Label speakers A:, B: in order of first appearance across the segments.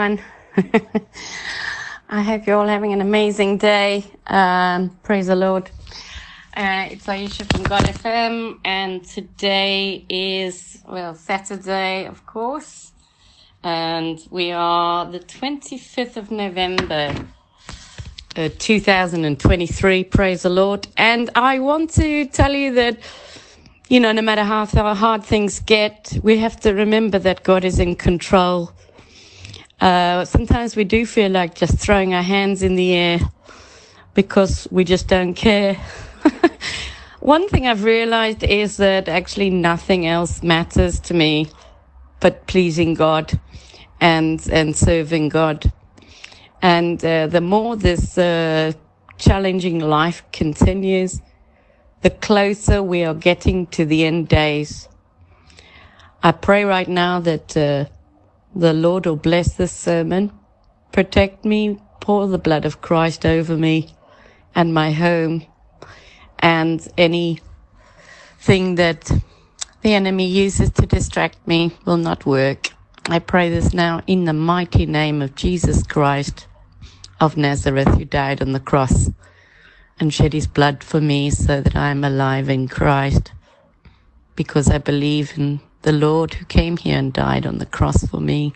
A: everyone. I hope you're all having an amazing day. Um, praise the Lord. Uh, it's Aisha from God FM, and today is, well, Saturday, of course. And we are the 25th of November, uh, 2023. Praise the Lord. And I want to tell you that you know, no matter how hard things get, we have to remember that God is in control. Uh, sometimes we do feel like just throwing our hands in the air because we just don't care. One thing I've realized is that actually nothing else matters to me but pleasing God and, and serving God. And uh, the more this uh, challenging life continues, the closer we are getting to the end days. I pray right now that uh, the Lord will bless this sermon, protect me, pour the blood of Christ over me and my home, and anything that the enemy uses to distract me will not work. I pray this now in the mighty name of Jesus Christ of Nazareth, who died on the cross and shed his blood for me so that I am alive in Christ because I believe in the Lord who came here and died on the cross for me.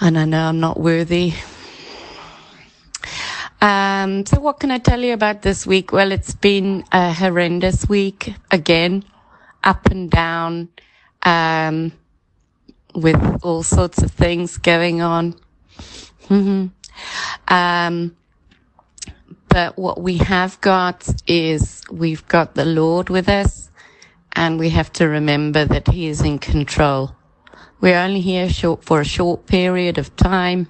A: And I know I'm not worthy. Um, so what can I tell you about this week? Well, it's been a horrendous week again, up and down, um, with all sorts of things going on. hmm Um, but what we have got is we've got the Lord with us and we have to remember that he is in control. We're only here short for a short period of time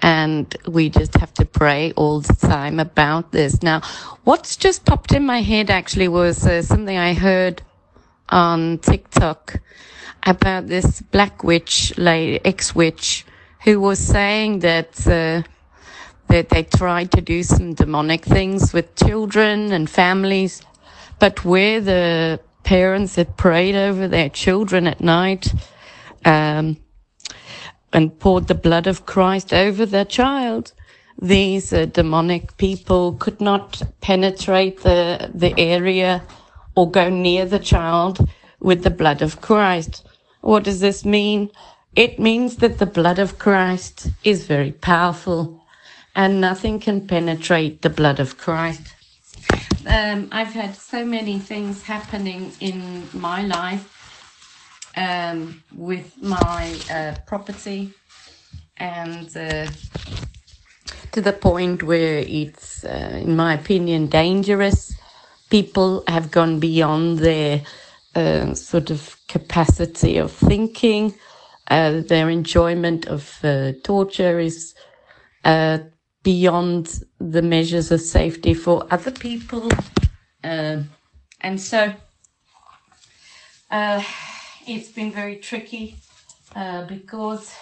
A: and we just have to pray all the time about this. Now, what's just popped in my head actually was uh, something I heard on TikTok about this black witch, lady, ex-witch, who was saying that uh, that they tried to do some demonic things with children and families, but where the parents had prayed over their children at night um, and poured the blood of Christ over their child, these uh, demonic people could not penetrate the the area or go near the child with the blood of Christ. What does this mean? It means that the blood of Christ is very powerful and nothing can penetrate the blood of Christ. Um, I've had so many things happening in my life um, with my uh, property and uh, to the point where it's, uh, in my opinion, dangerous. People have gone beyond their uh, sort of capacity of thinking. Uh, their enjoyment of uh, torture is beyond the measures of safety for other people. Uh, and so uh, it's been very tricky because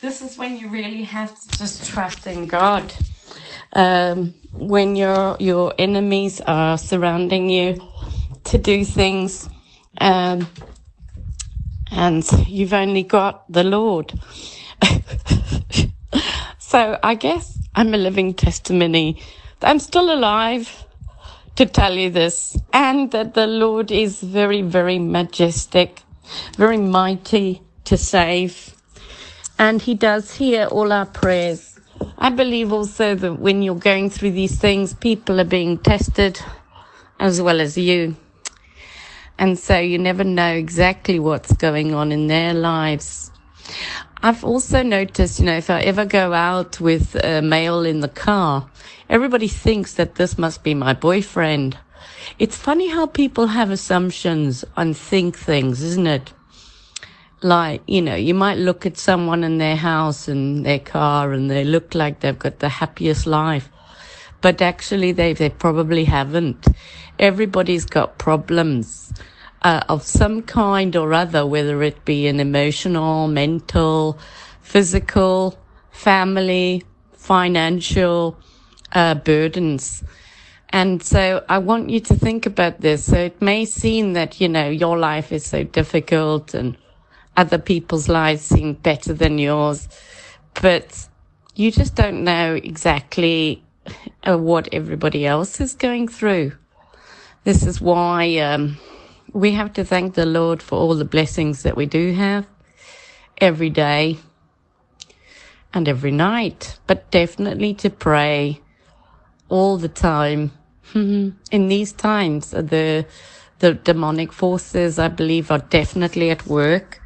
A: this is when you really have to just trust in God. Um, when your your enemies are surrounding you to do things, um, and you've only got the Lord. so I guess I'm a living testimony. I'm still alive to tell you this, and that the Lord is very, very majestic, very mighty to save and He does hear all our prayers. I believe also that when you're going through these things, people are being tested as well as you. And so you never know exactly what's going on in their lives. I've also noticed, you know, if I ever go out with a male in the car, everybody thinks that this must be my boyfriend. It's funny how people have assumptions and think things, isn't it? like, you know, you might look at someone in their house and their car and they look like they've got the happiest life. But actually they, they probably haven't. Everybody's got problems. Uh, of some kind or other, whether it be an emotional, mental, physical, family, financial, uh, burdens. And so I want you to think about this. So it may seem that, you know, your life is so difficult and other people's lives seem better than yours, but you just don't know exactly uh, what everybody else is going through. This is why um, we have to thank the Lord for all the blessings that we do have every day and every night, but definitely to pray all the time. In these times, the the demonic forces, I believe, are definitely at work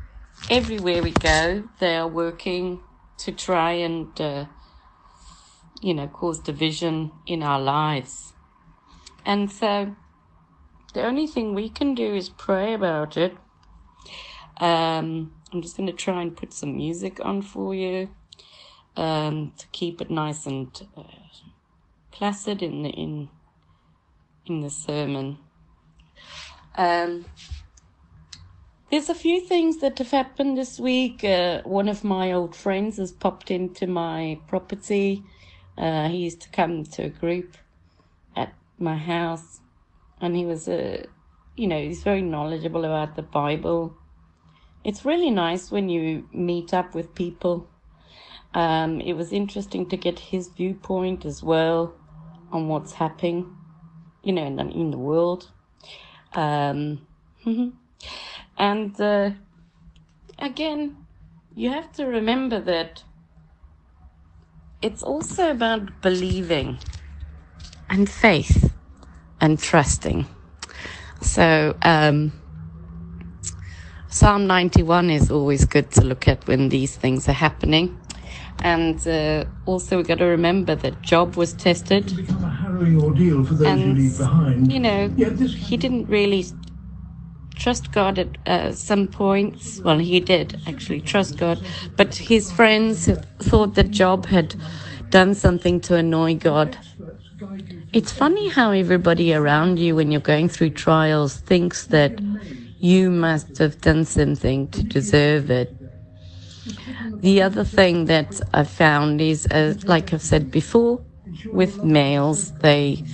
A: everywhere we go, they are working to try and, uh, you know, cause division in our lives. And so the only thing we can do is pray about it. Um, I'm just going to try and put some music on for you um, to keep it nice and uh, placid in the in in the sermon. Um, there's a few things that have happened this week. Uh, one of my old friends has popped into my property. Uh, he used to come to a group at my house, and he was a, you know, he's very knowledgeable about the Bible. It's really nice when you meet up with people. Um, it was interesting to get his viewpoint as well on what's happening, you know, in the, in the world. Um, And uh, again, you have to remember that it's also about believing and faith and trusting. So, um, Psalm 91 is always good to look at when these things are happening. And uh, also, we've got to remember that Job was tested.
B: It's become a harrowing ordeal for those and, you leave behind.
A: You know, he didn't really trust God at uh, some points. Well, he did actually trust God, but his friends thought that Job had done something to annoy God. It's funny how everybody around you, when you're going through trials, thinks that you must have done something to deserve it. The other thing that I've found is, uh, like I've said before, with males, they,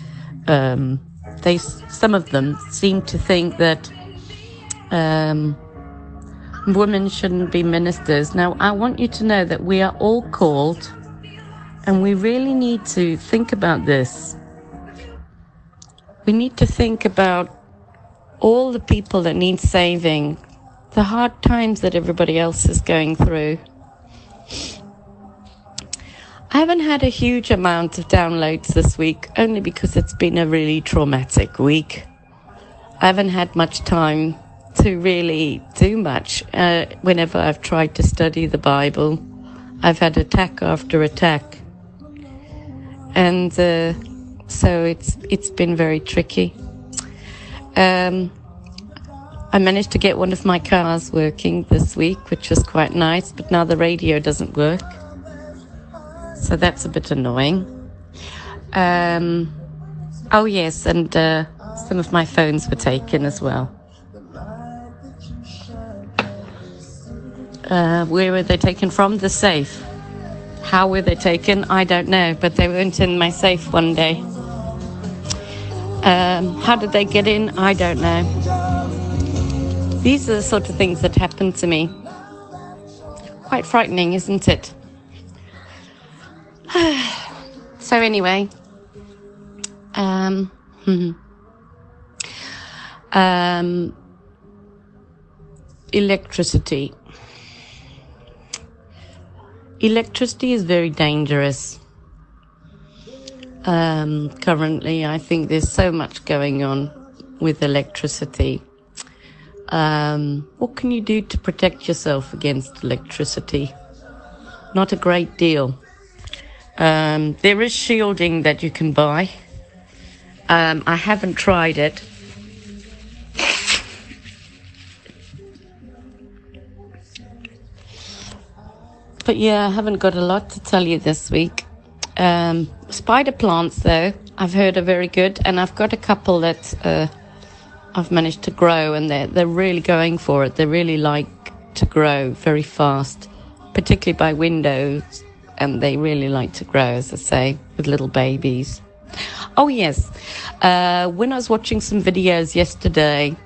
A: um, they, some of them seem to think that um, women shouldn't be ministers. Now, I want you to know that we are all called, and we really need to think about this. We need to think about all the people that need saving, the hard times that everybody else is going through. I haven't had a huge amount of downloads this week, only because it's been a really traumatic week. I haven't had much time to really do much. Uh, whenever I've tried to study the Bible, I've had attack after attack, and uh, so it's it's been very tricky. Um, I managed to get one of my cars working this week, which was quite nice, but now the radio doesn't work. So that's a bit annoying. Um, oh, yes, and uh, some of my phones were taken as well. Uh, where were they taken from? The safe. How were they taken? I don't know, but they weren't in my safe one day. Um, how did they get in? I don't know. These are the sort of things that happen to me. Quite frightening, isn't it? so anyway, um, um, electricity. Electricity is very dangerous. Um, currently, I think there's so much going on with electricity. Um, what can you do to protect yourself against electricity? Not a great deal. Um, there is shielding that you can buy. Um, I haven't tried it. But yeah, I haven't got a lot to tell you this week. Um, spider plants, though, I've heard are very good, and I've got a couple that uh, I've managed to grow, and they're they're really going for it. They really like to grow very fast, particularly by windows and they really like to grow, as I say, with little babies. Oh, yes. Uh, when I was watching some videos yesterday,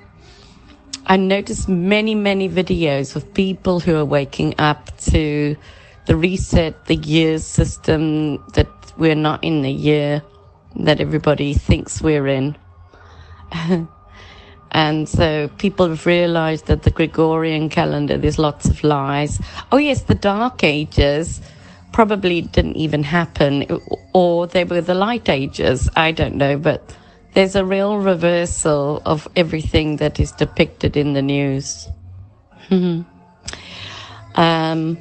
A: I noticed many, many videos of people who are waking up to the reset the year system that we're not in the year that everybody thinks we're in. and so people have realized that the Gregorian calendar, there's lots of lies. Oh, yes, the Dark Ages probably didn't even happen, or they were the light ages. I don't know, but there's a real reversal of everything that is depicted in the news. um,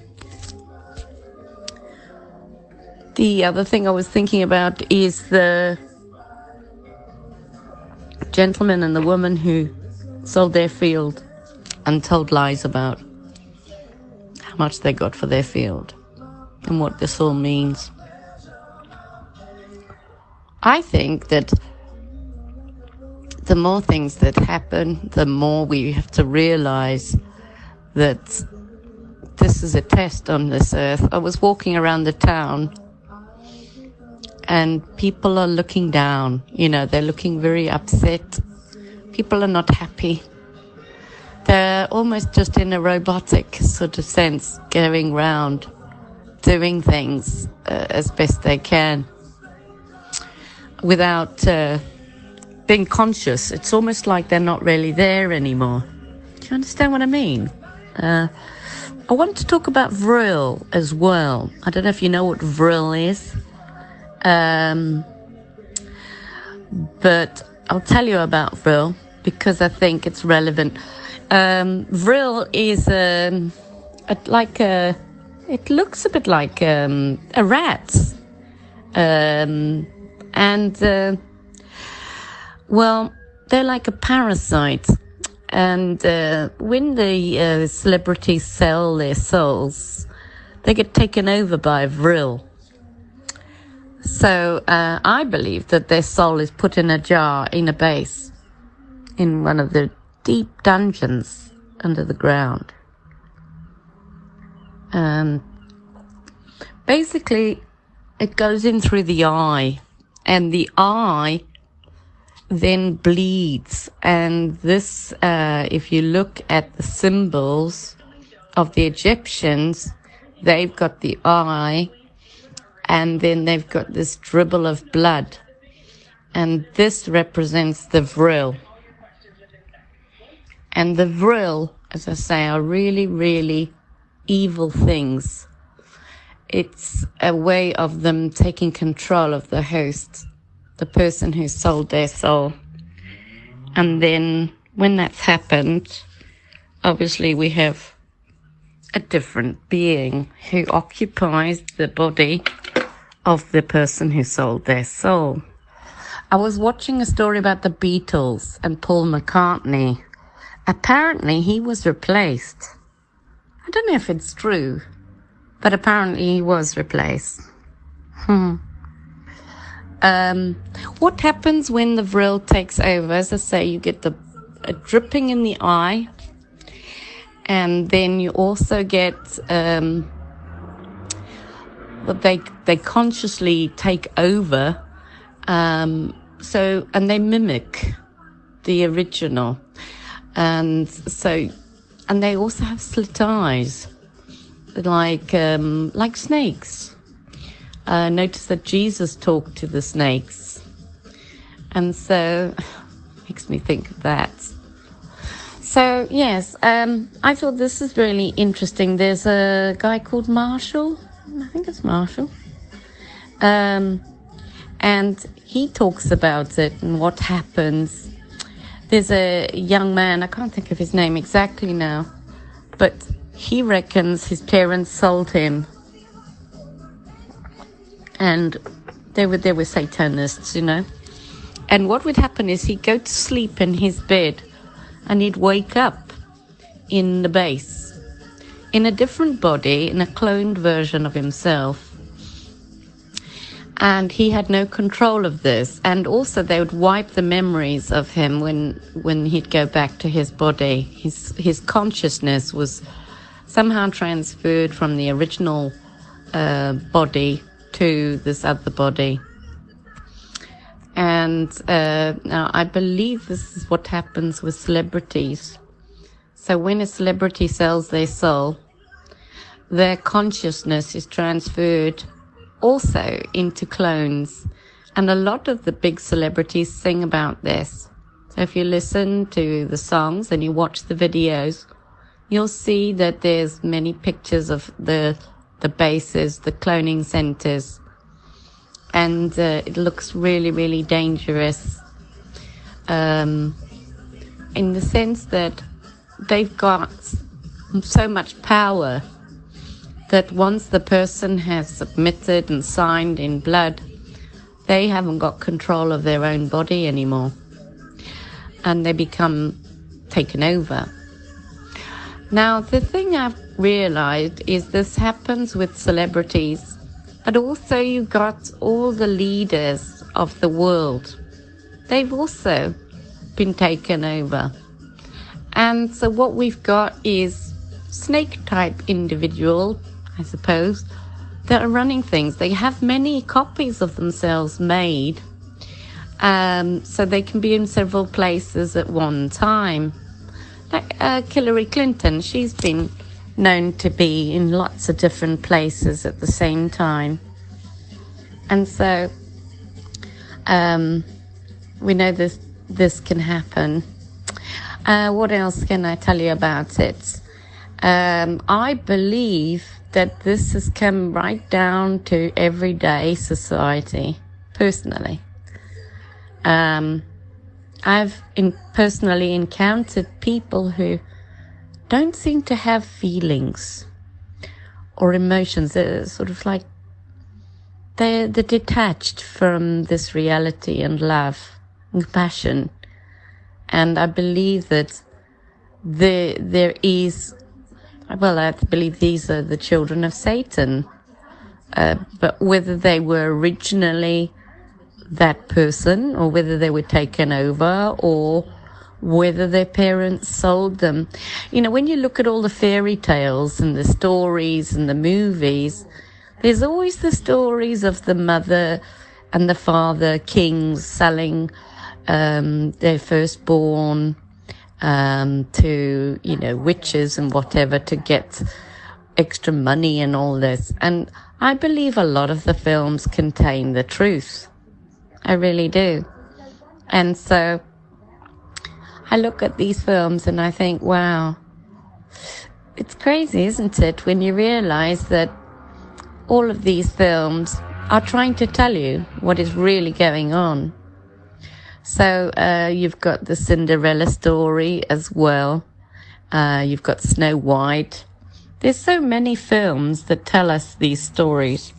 A: the other thing I was thinking about is the gentleman and the woman who sold their field and told lies about how much they got for their field and what this all means. I think that the more things that happen, the more we have to realize that this is a test on this earth. I was walking around the town and people are looking down. You know, they're looking very upset. People are not happy. They're almost just in a robotic sort of sense going round doing things uh, as best they can without uh, being conscious. It's almost like they're not really there anymore. Do you understand what I mean? Uh, I want to talk about Vril as well. I don't know if you know what Vril is, um, but I'll tell you about Vril because I think it's relevant. Um, Vril is um, a, like a it looks a bit like um, a rat. Um, and, uh, well, they're like a parasite. And uh, when the uh, celebrities sell their souls, they get taken over by Vril. So uh, I believe that their soul is put in a jar in a base in one of the deep dungeons under the ground. Um, basically, it goes in through the eye, and the eye then bleeds. And this, uh, if you look at the symbols of the Egyptians, they've got the eye, and then they've got this dribble of blood. And this represents the vril. And the vril, as I say, are really, really evil things. It's a way of them taking control of the host, the person who sold their soul. And then when that's happened, obviously we have a different being who occupies the body of the person who sold their soul. I was watching a story about the Beatles and Paul McCartney. Apparently he was replaced I don't know if it's true, but apparently he was replaced. Hmm. Um, what happens when the vril takes over? As I say, you get the a dripping in the eye, and then you also get um, they they consciously take over. Um, so and they mimic the original, and so and they also have slit eyes, like um, like snakes. Uh, notice that Jesus talked to the snakes, and so makes me think of that. So yes, um, I thought this is really interesting. There's a guy called Marshall. I think it's Marshall. Um, and he talks about it and what happens there's a young man, I can't think of his name exactly now, but he reckons his parents sold him. And they were, they were Satanists, you know. And what would happen is he'd go to sleep in his bed and he'd wake up in the base, in a different body, in a cloned version of himself. And he had no control of this. And also they would wipe the memories of him when when he'd go back to his body. His his consciousness was somehow transferred from the original uh, body to this other body and uh, now I believe this is what happens with celebrities. So when a celebrity sells their soul, their consciousness is transferred also into clones. And a lot of the big celebrities sing about this. So if you listen to the songs and you watch the videos, you'll see that there's many pictures of the the bases, the cloning centers, and uh, it looks really, really dangerous. Um, in the sense that they've got so much power that once the person has submitted and signed in blood, they haven't got control of their own body anymore. And they become taken over. Now, the thing I've realized is this happens with celebrities, but also you got all the leaders of the world. They've also been taken over. And so what we've got is snake type individual I suppose, that are running things. They have many copies of themselves made, um, so they can be in several places at one time. Like uh, Hillary Clinton, she's been known to be in lots of different places at the same time. And so um, we know this this can happen. Uh, what else can I tell you about it? Um, I believe that this has come right down to everyday society, personally. Um, I've in, personally encountered people who don't seem to have feelings or emotions. They're sort of like they're, they're detached from this reality and love and compassion. And I believe that there, there is well, I believe these are the children of Satan. uh, but whether they were originally that person or whether they were taken over or whether their parents sold them. You know, when you look at all the fairy tales and the stories and the movies, there's always the stories of the mother and the father kings selling um, their firstborn um, to, you know, witches and whatever to get extra money and all this. And I believe a lot of the films contain the truth. I really do. And so I look at these films and I think, wow, it's crazy, isn't it, when you realize that all of these films are trying to tell you what is really going on. So uh, you've got the Cinderella story as well. Uh, you've got Snow White. There's so many films that tell us these stories.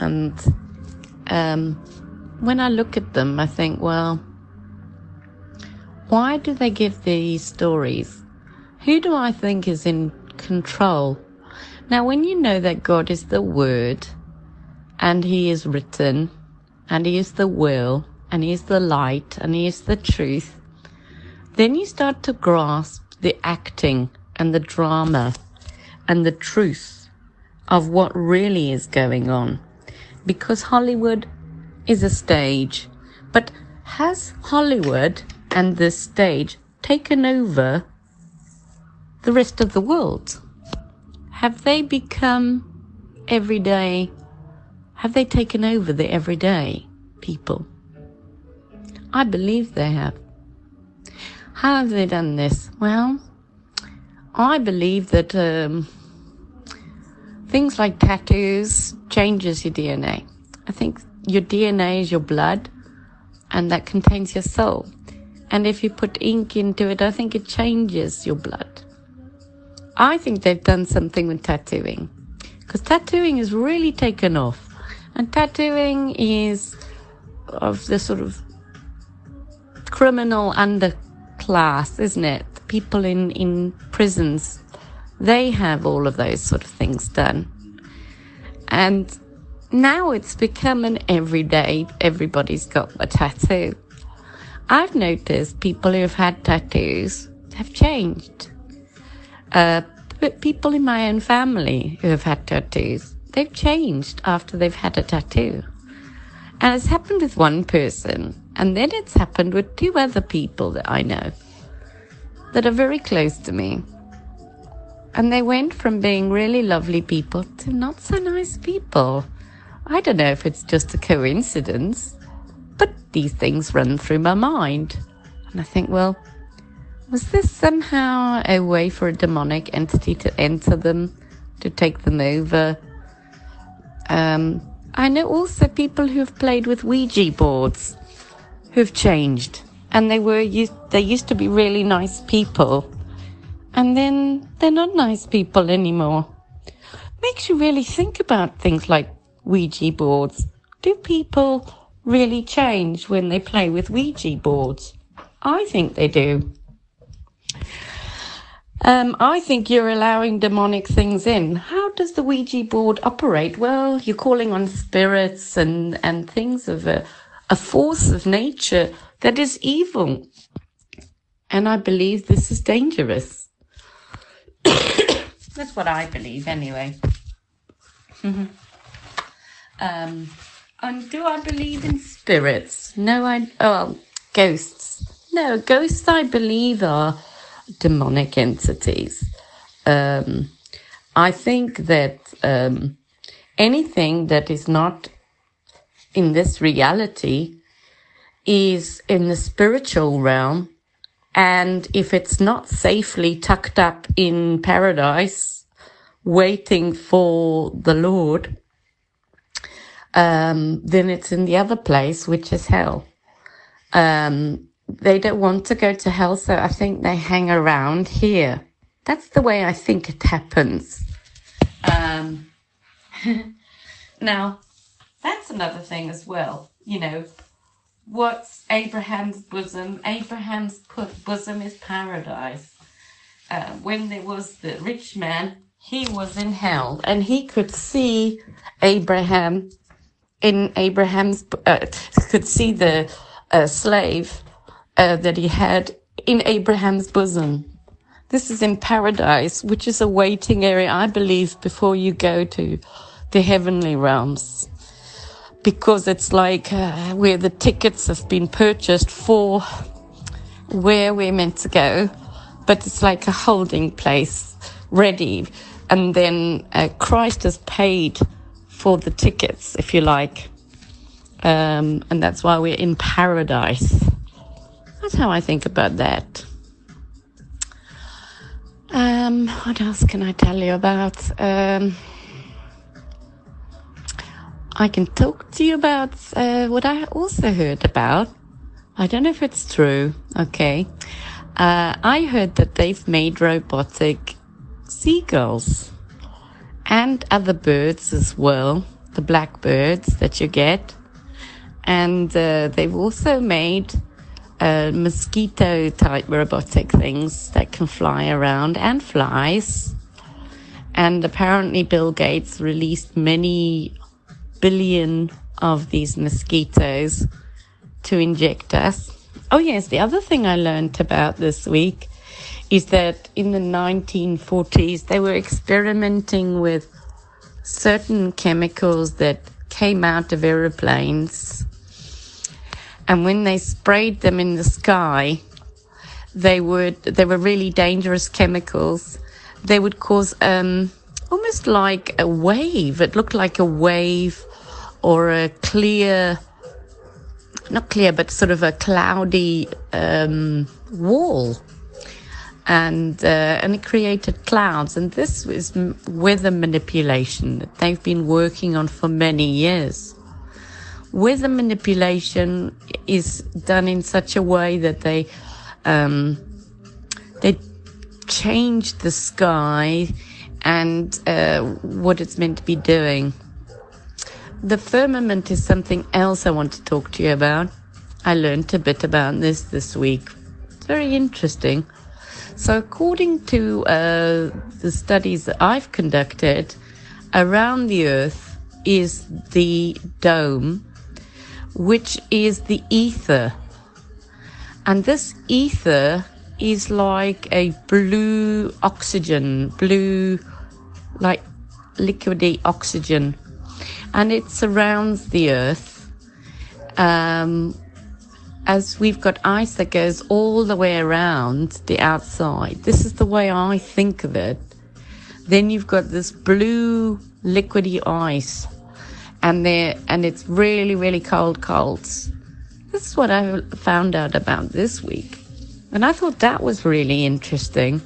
A: And um, when I look at them, I think, well, why do they give these stories? Who do I think is in control? Now, when you know that God is the Word, and He is written, and He is the will, and He is the light, and He is the truth, then you start to grasp the acting and the drama and the truth of what really is going on. Because Hollywood is a stage, but has Hollywood and this stage taken over the rest of the world? Have they become everyday? Have they taken over the everyday people? I believe they have. How have they done this? Well, I believe that um, things like tattoos changes your DNA. I think your DNA is your blood, and that contains your soul. And if you put ink into it, I think it changes your blood. I think they've done something with tattooing because tattooing is really taken off. And tattooing is of the sort of criminal underclass, isn't it? People in, in prisons, they have all of those sort of things done. And now it's become an everyday, everybody's got a tattoo. I've noticed people who have had tattoos have changed. Uh, people in my own family who have had tattoos, they've changed after they've had a tattoo. And it's happened with one person, and then it's happened with two other people that I know that are very close to me. And they went from being really lovely people to not so nice people. I don't know if it's just a coincidence, but these things run through my mind. And I think, well, was this somehow a way for a demonic entity to enter them, to take them over? Um, I know also people who've played with Ouija boards who've changed. And they were used, they used to be really nice people. And then they're not nice people anymore. Makes you really think about things like Ouija boards. Do people really change when they play with Ouija boards? I think they do. Um, I think you're allowing demonic things in. How does the Ouija board operate? Well, you're calling on spirits and, and things of a, a force of nature that is evil. And I believe this is dangerous. That's what I believe, anyway. Um, and do I believe in spirits? No, I. Oh, ghosts. No, ghosts. I believe are demonic entities. Um, I think that um, anything that is not in this reality is in the spiritual realm, and if it's not safely tucked up in paradise, waiting for the Lord, um, then it's in the other place, which is hell. Um, they don't want to go to hell, so I think they hang around here. That's the way I think it happens. Um, now, that's another thing as well. You know, what's Abraham's bosom? Abraham's bosom is paradise. Uh, when there was the rich man, he was in hell and he could see Abraham in Abraham's, uh, could see the uh, slave uh, that he had in Abraham's bosom. This is in paradise, which is a waiting area, I believe, before you go to the heavenly realms. Because it's like uh, where the tickets have been purchased for where we're meant to go, but it's like a holding place ready. And then uh, Christ has paid for the tickets, if you like. Um, and that's why we're in paradise. That's how I think about that. Um, what else can I tell you about? Um, I can talk to you about uh, what I also heard about. I don't know if it's true. Okay. Uh, I heard that they've made robotic seagulls and other birds as well, the blackbirds that you get. And uh, they've also made uh, mosquito type robotic things that can fly around and flies. And apparently, Bill Gates released many billion of these mosquitoes to inject us. Oh, yes, the other thing I learned about this week is that in the 1940s they were experimenting with certain chemicals that came out of aeroplanes and when they sprayed them in the sky, they would they were really dangerous chemicals. They would cause um, almost like a wave. It looked like a wave or a clear, not clear, but sort of a cloudy um, wall. And uh, and it created clouds. And this was weather manipulation that they've been working on for many years weather manipulation is done in such a way that they um, they change the sky and uh, what it's meant to be doing. The firmament is something else I want to talk to you about. I learned a bit about this this week. It's very interesting. So, according to uh, the studies that I've conducted, around the Earth is the dome which is the ether. And this ether is like a blue oxygen, blue, like liquidy oxygen. And it surrounds the earth. Um, as we've got ice that goes all the way around the outside. This is the way I think of it. Then you've got this blue liquidy ice and they and it's really really cold colds. This is what I found out about this week, and I thought that was really interesting.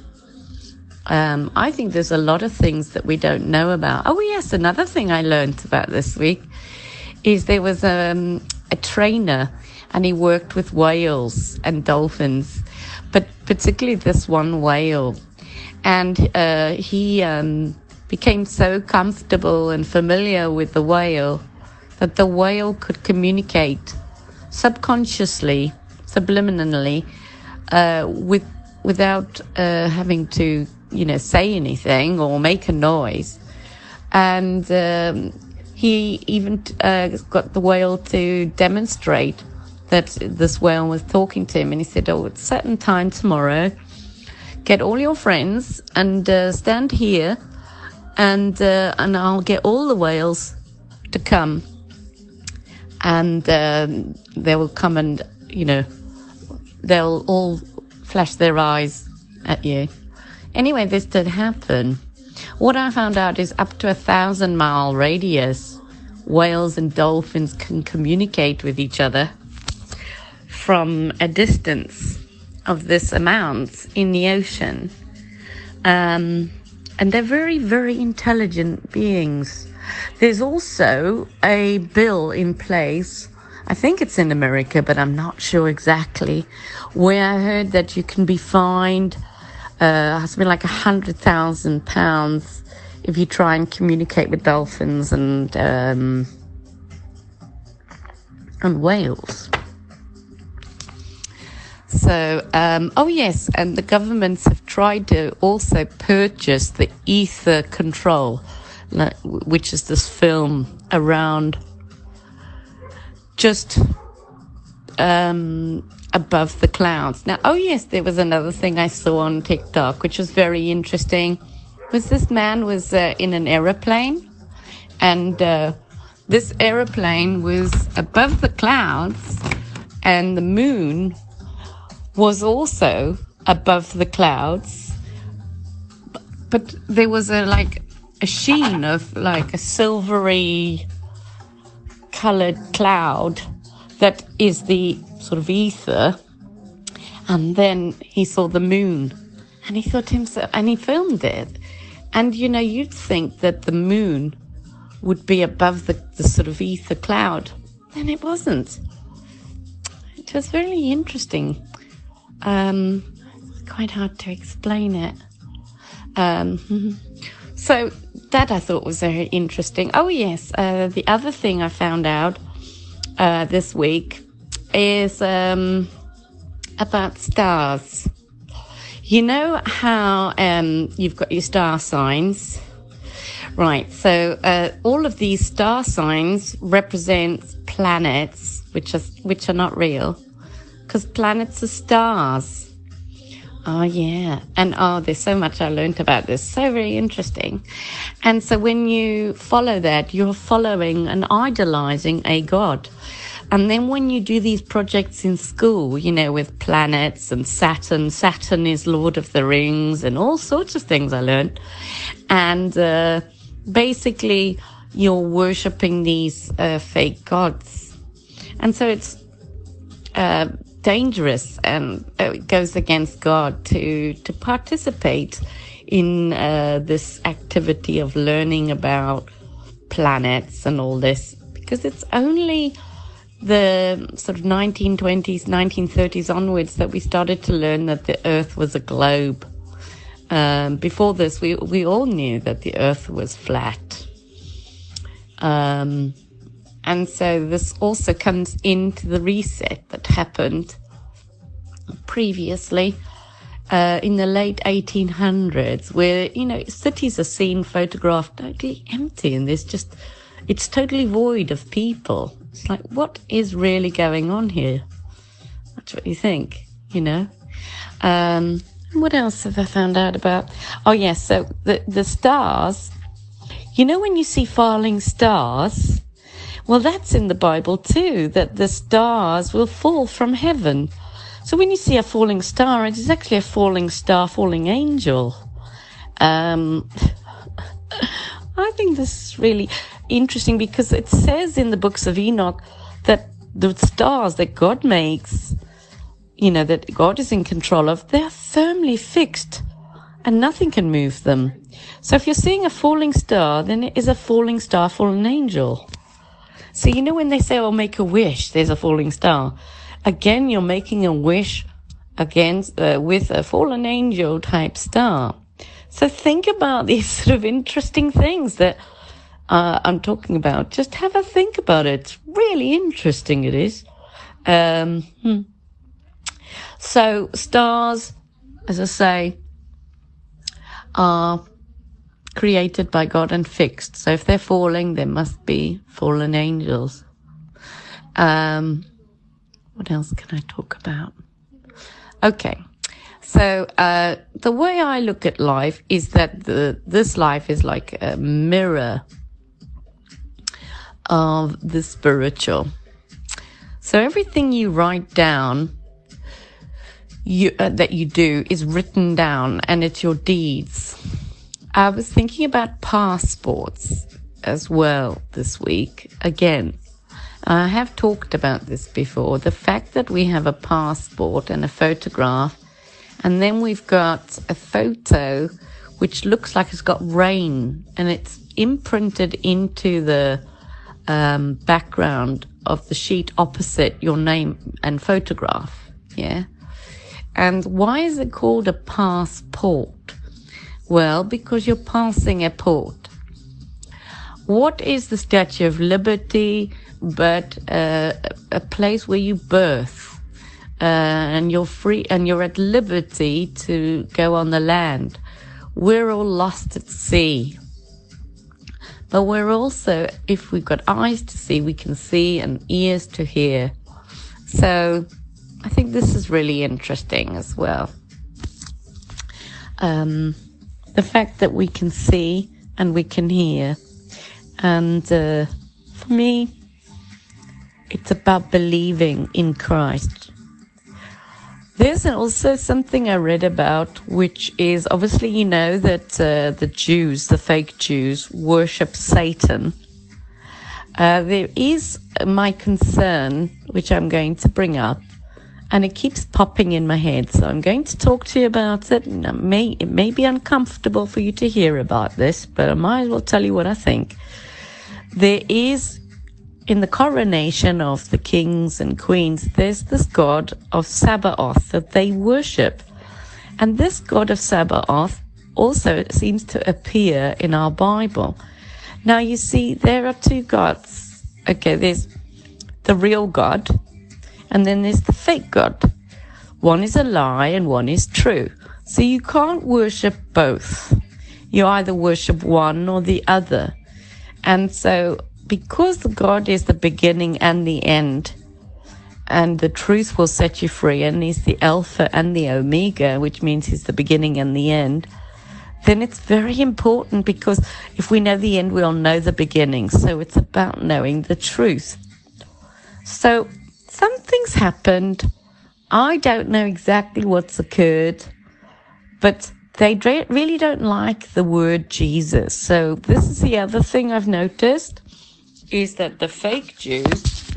A: Um, I think there's a lot of things that we don't know about. Oh yes, another thing I learned about this week is there was um, a trainer and he worked with whales and dolphins, but particularly this one whale, and uh, he. Um, became so comfortable and familiar with the whale that the whale could communicate subconsciously, subliminally, uh, with without uh, having to, you know, say anything or make a noise. And um, he even uh, got the whale to demonstrate that this whale was talking to him, and he said, "Oh, it's certain time tomorrow. Get all your friends and uh, stand here." and uh, and I'll get all the whales to come, and um, they will come and you know they'll all flash their eyes at you. Anyway, this did happen. What I found out is up to a thousand mile radius, whales and dolphins can communicate with each other from a distance of this amount in the ocean. Um, and they're very, very intelligent beings. There's also a bill in place, I think it's in America, but I'm not sure exactly, where I heard that you can be fined uh, something like a hundred thousand pounds if you try and communicate with dolphins and um, and whales. So, um, oh yes, and the governments have tried to also purchase the ether control, which is this film around just um, above the clouds. Now, oh yes, there was another thing I saw on TikTok, which was very interesting. Was this man was uh, in an aeroplane, and uh, this aeroplane was above the clouds, and the moon was also above the clouds, but there was a like a sheen of like a silvery colored cloud that is the sort of ether. And then he saw the moon and he thought to himself, and he filmed it. And you know, you'd think that the moon would be above the, the sort of ether cloud. And it wasn't. It was really interesting. Um, quite hard to explain it. Um, so that I thought was very interesting. Oh yes, uh, the other thing I found out uh, this week is um, about stars. You know how um, you've got your star signs, right? So uh, all of these star signs represent planets, which are which are not real, because planets are stars. Oh, yeah. And oh, there's so much I learned about this. So very interesting. And so when you follow that, you're following and idolizing a God. And then when you do these projects in school, you know, with planets and Saturn, Saturn is Lord of the Rings and all sorts of things I learned. And uh, basically, you're worshipping these uh, fake gods. And so it's uh, dangerous and it goes against God to to participate in uh, this activity of learning about planets and all this because it's only the sort of 1920s 1930s onwards that we started to learn that the earth was a globe. Um, before this we we all knew that the earth was flat. Um, and so this also comes into the reset that happened previously uh, in the late 1800s, where, you know, cities are seen photographed totally empty and there's just, it's totally void of people. It's like, what is really going on here? That's what you think, you know? Um, what else have I found out about? Oh, yes. So the, the stars, you know, when you see falling stars, well, that's in the Bible too, that the stars will fall from heaven. So when you see a falling star, it is actually a falling star, falling angel. Um, I think this is really interesting because it says in the books of Enoch that the stars that God makes, you know, that God is in control of, they're firmly fixed and nothing can move them. So if you're seeing a falling star, then it is a falling star, fallen angel. So, you know, when they say, oh, make a wish, there's a falling star. Again, you're making a wish against, uh, with a fallen angel type star. So think about these sort of interesting things that uh, I'm talking about. Just have a think about it. It's really interesting. It is. Um, hmm. So stars, as I say, are created by God and fixed. So if they're falling, there must be fallen angels. Um, what else can I talk about? Okay. So, uh, the way I look at life is that the, this life is like a mirror of the spiritual. So everything you write down, you, uh, that you do is written down and it's your deeds. I was thinking about passports as well this week. Again, I have talked about this before. The fact that we have a passport and a photograph, and then we've got a photo which looks like it's got rain and it's imprinted into the um, background of the sheet opposite your name and photograph. Yeah. And why is it called a passport? Well, because you're passing a port. What is the Statue of Liberty but uh, a place where you birth? uh, and you're free and you're at liberty to go on the land. We're all lost at sea. But we're also, if we've got eyes to see, we can see and ears to hear. So I think this is really interesting as well. Um, the fact that we can see and we can hear. And uh, for me, it's about believing in Christ. There's also something I read about, which is obviously, you know, that uh, the Jews, the fake Jews, worship Satan. Uh, there is my concern, which I'm going to bring up, and it keeps popping in my head. So I'm going to talk to you about it. It may, it may be uncomfortable for you to hear about this, but I might as well tell you what I think. There is, in the coronation of the kings and queens, there's this god of Sabaoth that they worship. And this god of Sabaoth also seems to appear in our Bible. Now, you see, there are two gods. Okay, there's the real God, and then there's the fake God. One is a lie and one is true. So you can't worship both. You either worship one or the other. And so because God is the beginning and the end, and the truth will set you free, and He's the Alpha and the Omega, which means He's the beginning and the end, then it's very important because if we know the end, we'll know the beginning. So it's about knowing the truth. So something's happened. I don't know exactly what's occurred, but they really don't like the word Jesus. So this is the other thing I've noticed is that the fake Jews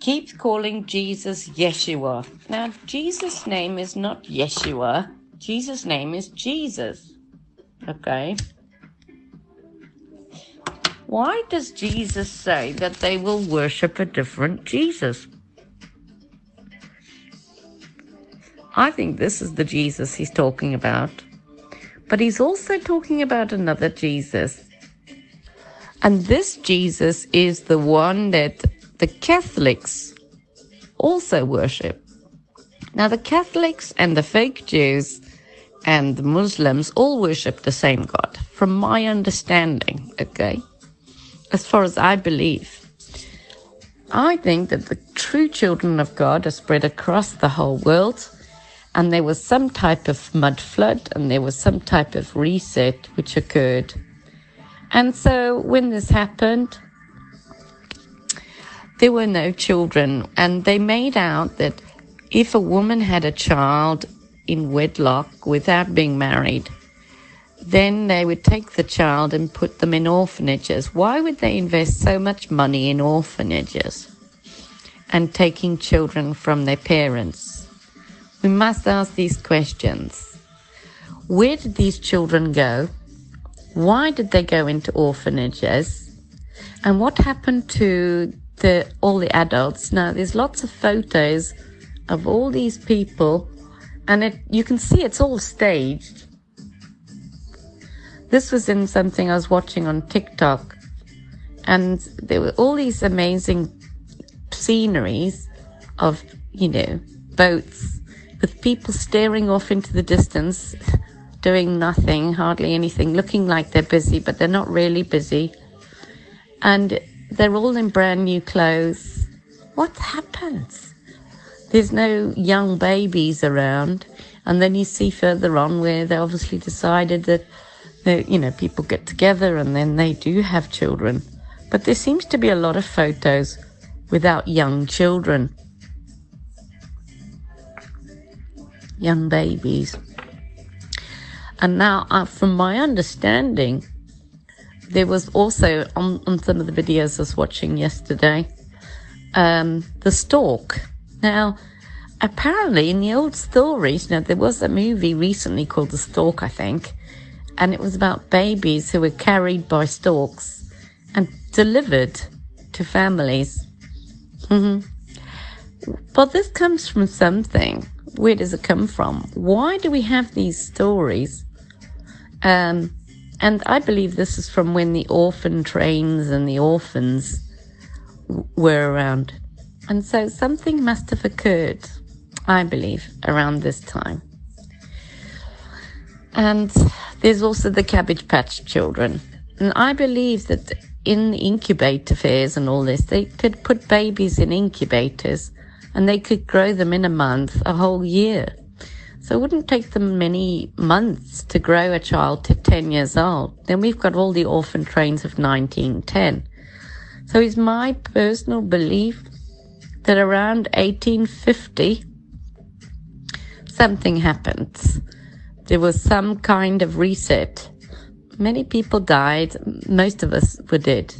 A: keep calling Jesus Yeshua. Now, Jesus' name is not Yeshua. Jesus' name is Jesus. Okay. Why does Jesus say that they will worship a different Jesus? I think this is the Jesus he's talking about. But he's also talking about another Jesus. And this Jesus is the one that the Catholics also worship. Now, the Catholics and the fake Jews and the Muslims all worship the same God, from my understanding, okay? As far as I believe. I think that the true children of God are spread across the whole world and there was some type of mud flood and there was some type of reset which occurred. And so when this happened, there were no children, and they made out that if a woman had a child in wedlock without being married, then they would take the child and put them in orphanages. Why would they invest so much money in orphanages and taking children from their parents? We must ask these questions. Where did these children go? Why did they go into orphanages? And what happened to the all the adults? Now there's lots of photos of all these people and it you can see it's all staged. This was in something I was watching on TikTok and there were all these amazing sceneries of, you know, boats with people staring off into the distance, doing nothing, hardly anything, looking like they're busy, but they're not really busy. And they're all in brand new clothes. What happens? There's no young babies around. And then you see further on where they obviously decided that, you know, people get together and then they do have children. But there seems to be a lot of photos without young children. Young babies. And now, uh, from my understanding, there was also on, on some of the videos I was watching yesterday, um, the stork. Now, apparently, in the old stories, now there was a movie recently called The Stork, I think, and it was about babies who were carried by storks and delivered to families. Mm-hmm. But this comes from something where does it come from? Why do we have these stories? Um, and I believe this is from when the orphan trains and the orphans were around. And so something must have occurred. I believe, around this time. And there's also the Cabbage Patch Children. And I believe that in incubator fairs and all this, they could put babies in incubators and they could grow them in a month, a whole year. So it wouldn't take them many months to grow a child to 10 years old. Then we've got all the orphan trains of 1910. So it's my personal belief that around 1850, something happened. There was some kind of reset. Many people died. Most of us were dead.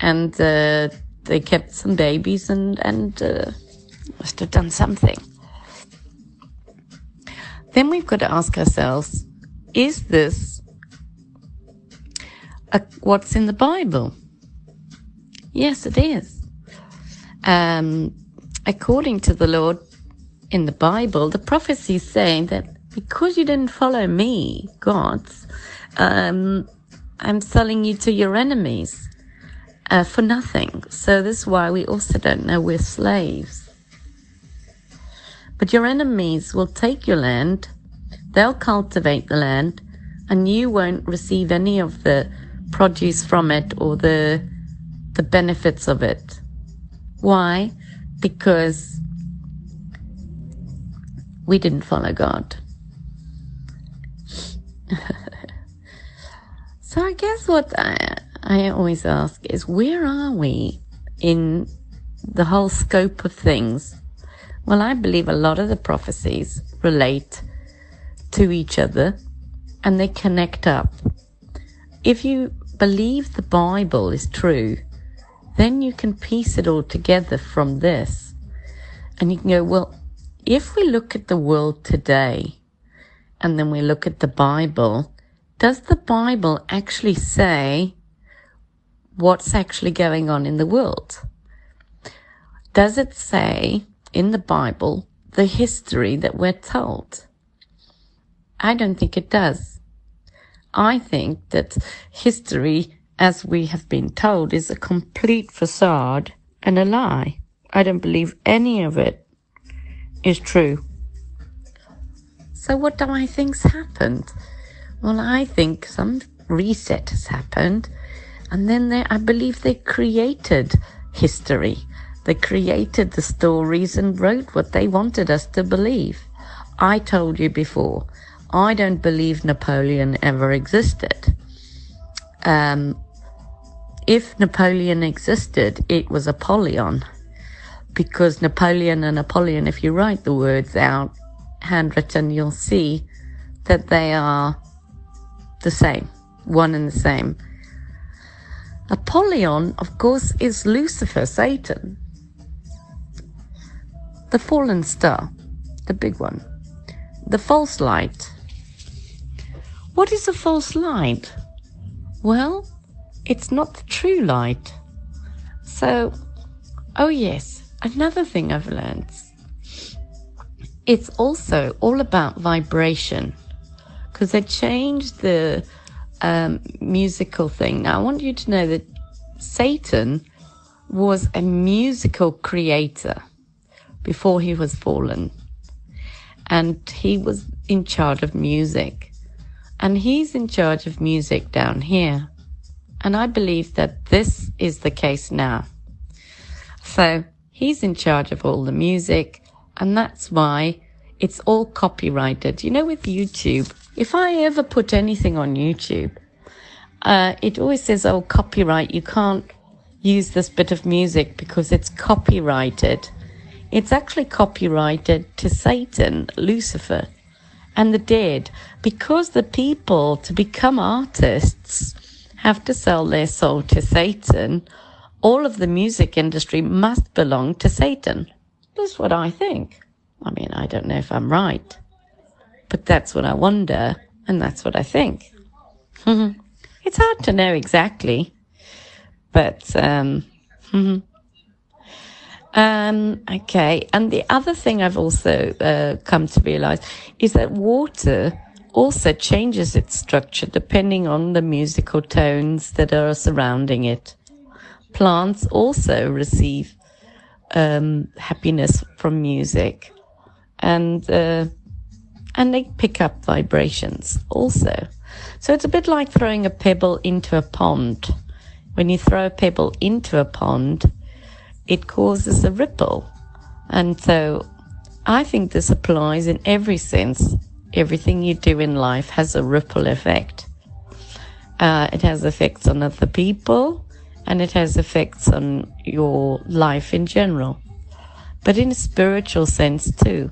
A: And uh, they kept some babies and, and uh, must have done something. Then we've got to ask ourselves, is this a, what's in the Bible? Yes, it is. Um, according to the Lord in the Bible, the prophecy is saying that because you didn't follow me, God, um, I'm selling you to your enemies uh, for nothing. So this is why we also don't know we're slaves. But your enemies will take your land, they'll cultivate the land, and you won't receive any of the produce from it or the the benefits of it. Why? Because we didn't follow God. so I guess what I, I always ask is where are we in the whole scope of things? Well, I believe a lot of the prophecies relate to each other and they connect up. If you believe the Bible is true, then you can piece it all together from this. And you can go, well, if we look at the world today and then we look at the Bible, does the Bible actually say what's actually going on in the world? Does it say in the Bible the history that we're told? I don't think it does. I think that history, as we have been told, is a complete facade and a lie. I don't believe any of it is true. So, what do I think's happened? Well, I think some reset has happened, and then they, I believe they created history. They created the stories and wrote what they wanted us to believe. I told you before, I don't believe Napoleon ever existed. Um, if Napoleon existed, it was Apollyon because Napoleon and Apollyon, if you write the words out handwritten, you'll see that they are the same, one and the same. Apollyon, of course, is Lucifer, Satan, the fallen star, the big one, the false light. What is a false light? Well, it's not the true light. So, oh yes, Another thing I've learned it's also all about vibration because they changed the um, musical thing. Now, I want you to know that Satan was a musical creator before he was fallen, and he was in charge of music, and he's in charge of music down here. And I believe that this is the case now. So, He's in charge of all the music, and that's why it's all copyrighted. You know, with YouTube, if I ever put anything on YouTube, uh, it always says, oh, copyright, you can't use this bit of music because it's copyrighted. It's actually copyrighted to Satan, Lucifer, and the dead because the people to become artists have to sell their soul to Satan all of the music industry must belong to Satan. That's what I think. I mean, I don't know if I'm right, but that's what I wonder, and that's what I think. it's hard to know exactly, but um, um, okay. And the other thing I've also uh, come to realize is that water also changes its structure depending on the musical tones that are surrounding it plants also receive um, happiness from music. and uh, and they pick up vibrations also. So it's a bit like throwing a pebble into a pond. When you throw a pebble into a pond, it causes a ripple. And so I think this applies in every sense. Everything you do in life has a ripple effect. Uh, it has effects on other people and it has effects on your life in general, but in a spiritual sense too.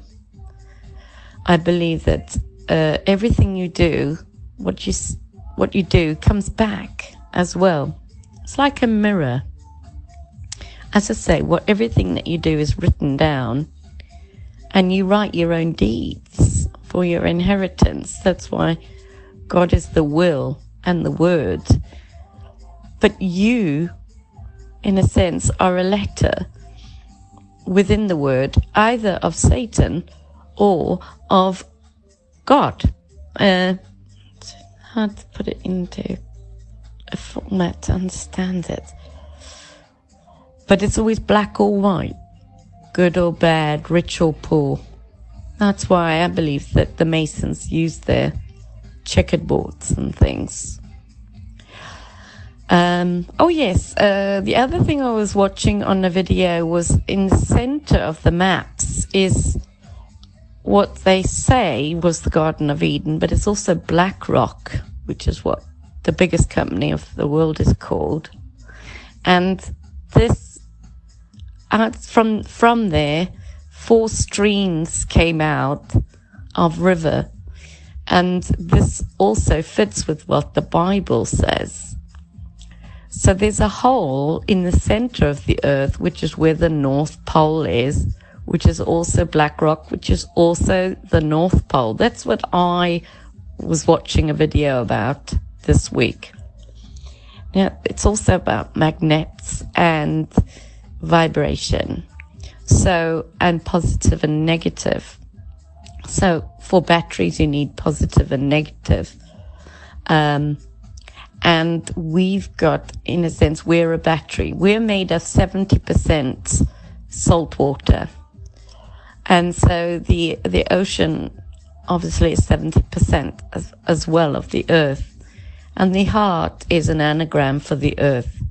A: I believe that uh, everything you do, what you what you do, comes back as well. It's like a mirror. As I say, what everything that you do is written down, and you write your own deeds for your inheritance. That's why God is the will and the word. But you, in a sense, are a letter within the word, either of Satan or of God. Uh, hard to put it into a format to understand it. But it's always black or white, good or bad, rich or poor. That's why I believe that the Masons use their checkered boards and things. Um, oh yes, uh, the other thing I was watching on the video was in the center of the maps is what they say was the Garden of Eden, but it's also BlackRock, which is what the biggest company of the world is called. And this, uh, from from there, four streams came out of river, and this also fits with what the Bible says. So there's a hole in the center of the earth, which is where the North Pole is, which is also Black Rock, which is also the North Pole. That's what I was watching a video about this week. Now, it's also about magnets and vibration. So, and positive and negative. So for batteries, you need positive and negative. Um, and we've got, in a sense, we're a battery. We're made of 70% salt water. And so the, the ocean obviously is 70% as, as well of the earth. And the heart is an anagram for the earth.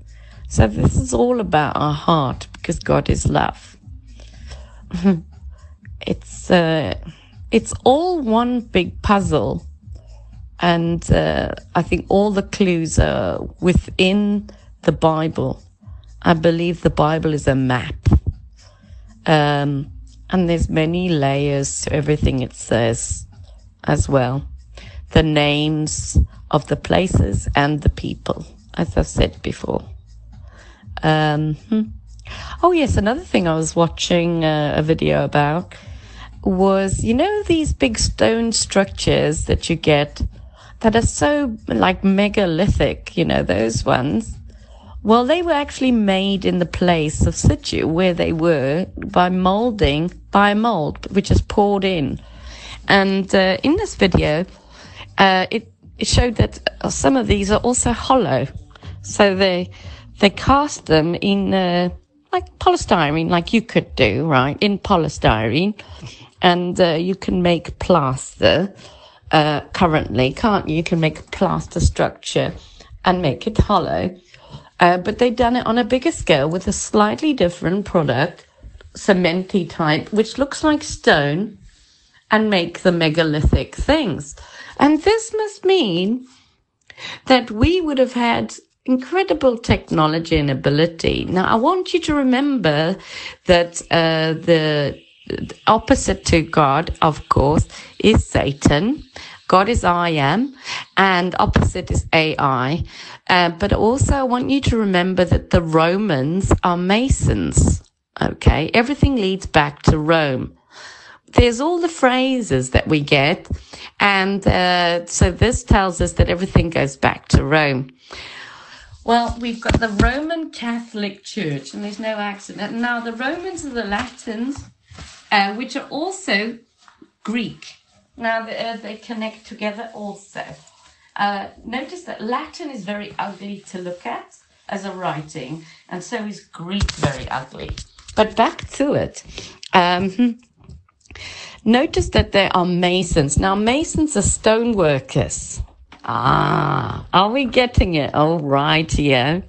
A: So this is all about our heart because God is love. it's, uh, it's all one big puzzle and uh, I think all the clues are within the Bible. I believe the Bible is a map. Um, and there's many layers to everything it says as well. The names of the places and the people, as I've said before. Um, hmm. Oh, yes, another thing I was watching uh, a video about was, you know, these big stone structures that you get that are so like megalithic, you know, those ones. Well, they were actually made in the place of situ where they were by molding, by mold, which is poured in. And uh, in this video, uh, it, it showed that some of these are also hollow. So they, they cast them in, uh, like polystyrene, like you could do, right? In polystyrene. And uh, you can make plaster uh, currently, can't you? You can make a plaster structure and make it hollow. Uh, but they've done it on a bigger scale with a slightly different product, cementy type, which looks like stone and make the megalithic things. And this must mean that we would have had incredible technology and ability. Now, I want you to remember that uh, the opposite to God, of course, is Satan. God is I am, and opposite is AI. Uh, but also, I want you to remember that the Romans are Masons. Okay, everything leads back to Rome. There's all the phrases that we get, and uh, so this tells us that everything goes back to Rome. Well, we've got the Roman Catholic Church, and there's no accident. Now, the Romans are the Latins, uh, which are also Greek. Now uh, they connect together also. Uh, notice that Latin is very ugly to look at as a writing, and so is Greek very ugly. But back to it. Um, Notice that there are masons. Now, masons are stone workers. Ah, are we getting it? All right, yeah.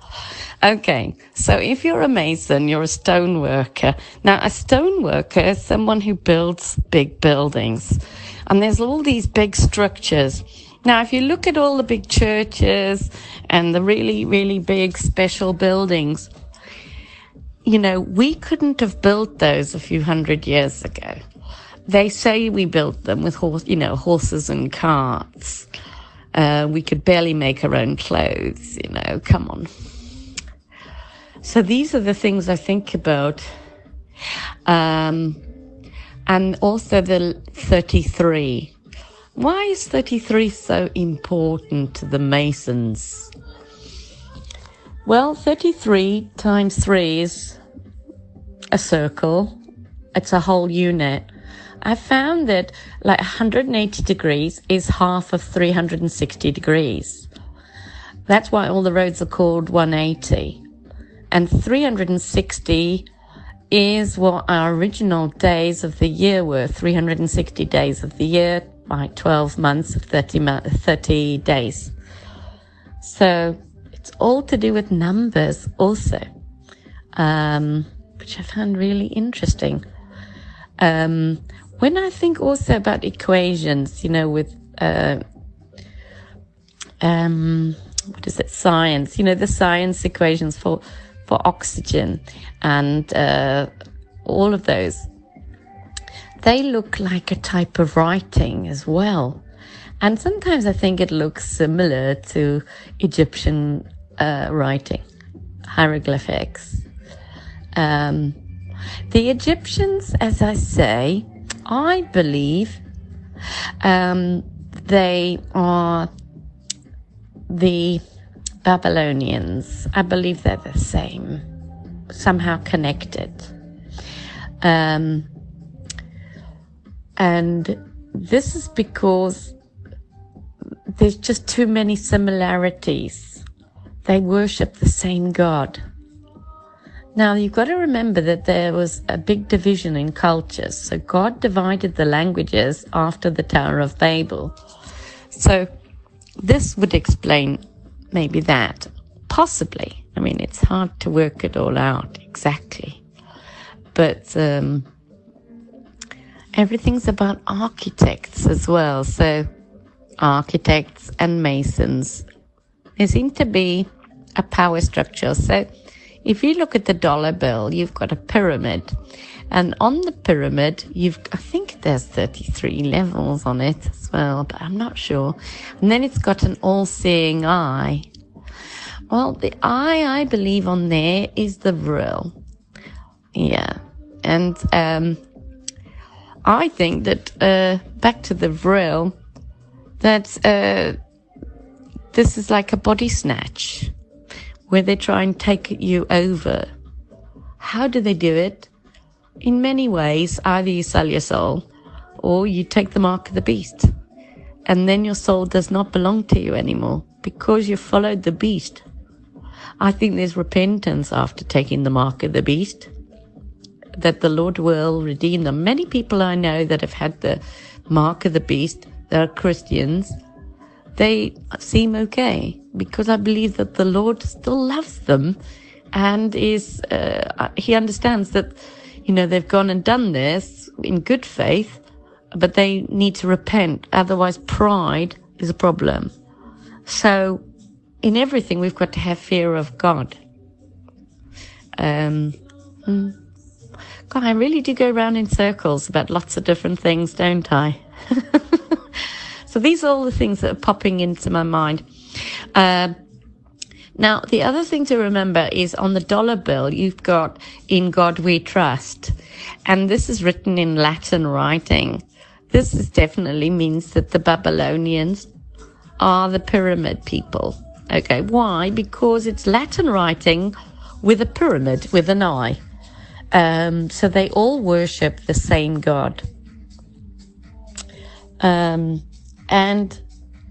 A: Okay, so if you're a mason, you're a stone worker. Now, a stone worker is someone who builds big buildings. And there's all these big structures. Now, if you look at all the big churches and the really, really big special buildings, you know, we couldn't have built those a few hundred years ago. They say we built them with horse, you know, horses and carts. Uh, we could barely make our own clothes, you know, come on. So these are the things I think about. Um, and also the 33. Why is 33 so important to the Masons? Well, 33 times 3 is a circle. It's a whole unit. I found that like 180 degrees is half of 360 degrees. That's why all the roads are called 180. And 360 is what our original days of the year were 360 days of the year by 12 months of 30, 30 days. So it's all to do with numbers also, um, which I found really interesting. Um, when I think also about equations, you know, with, uh, um, what is it, science, you know, the science equations for for oxygen and uh, all of those. They look like a type of writing as well. And sometimes I think it looks similar to Egyptian uh, writing, hieroglyphics. Um, the Egyptians, as I say, I believe um, they are the Babylonians. I believe they're the same, somehow connected. Um, and this is because there's just too many similarities. They worship the same God. Now, you've got to remember that there was a big division in cultures. So God divided the languages after the Tower of Babel. So this would explain maybe that. Possibly. I mean, it's hard to work it all out exactly. But um, everything's about architects as well. So, architects and masons. There seem to be a power structure. So, if you look at the dollar bill, you've got a pyramid. And on the pyramid, you've, I think there's 33 levels on it as well, but I'm not sure. And then it's got an all seeing eye. Well, the eye I believe on there is the vril. Yeah. And, um, I think that, uh, back to the vril, that, uh, this is like a body snatch where they try and take you over. How do they do it? in many ways, either you sell your soul or you take the mark of the beast. And then your soul does not belong to you anymore because you followed the beast. I think there's repentance after taking the mark of the beast, that the Lord will redeem them. Many people I know that have had the mark of the beast, that are Christians, they seem okay because I believe that the Lord still loves them and is, uh, he understands that you know, they've gone and done this in good faith, but they need to repent. Otherwise, pride is a problem. So, in everything, we've got to have fear of God. Um, hmm. God, I really do go around in circles about lots of different things, don't I? so these are all the things that are popping into my mind. Uh, now, the other thing to remember is on the dollar bill, you've got in God we trust. And this is written in Latin writing. This is definitely means that the Babylonians are the pyramid people. Okay. Why? Because it's Latin writing with a pyramid with an eye. Um, so they all worship the same God. Um, and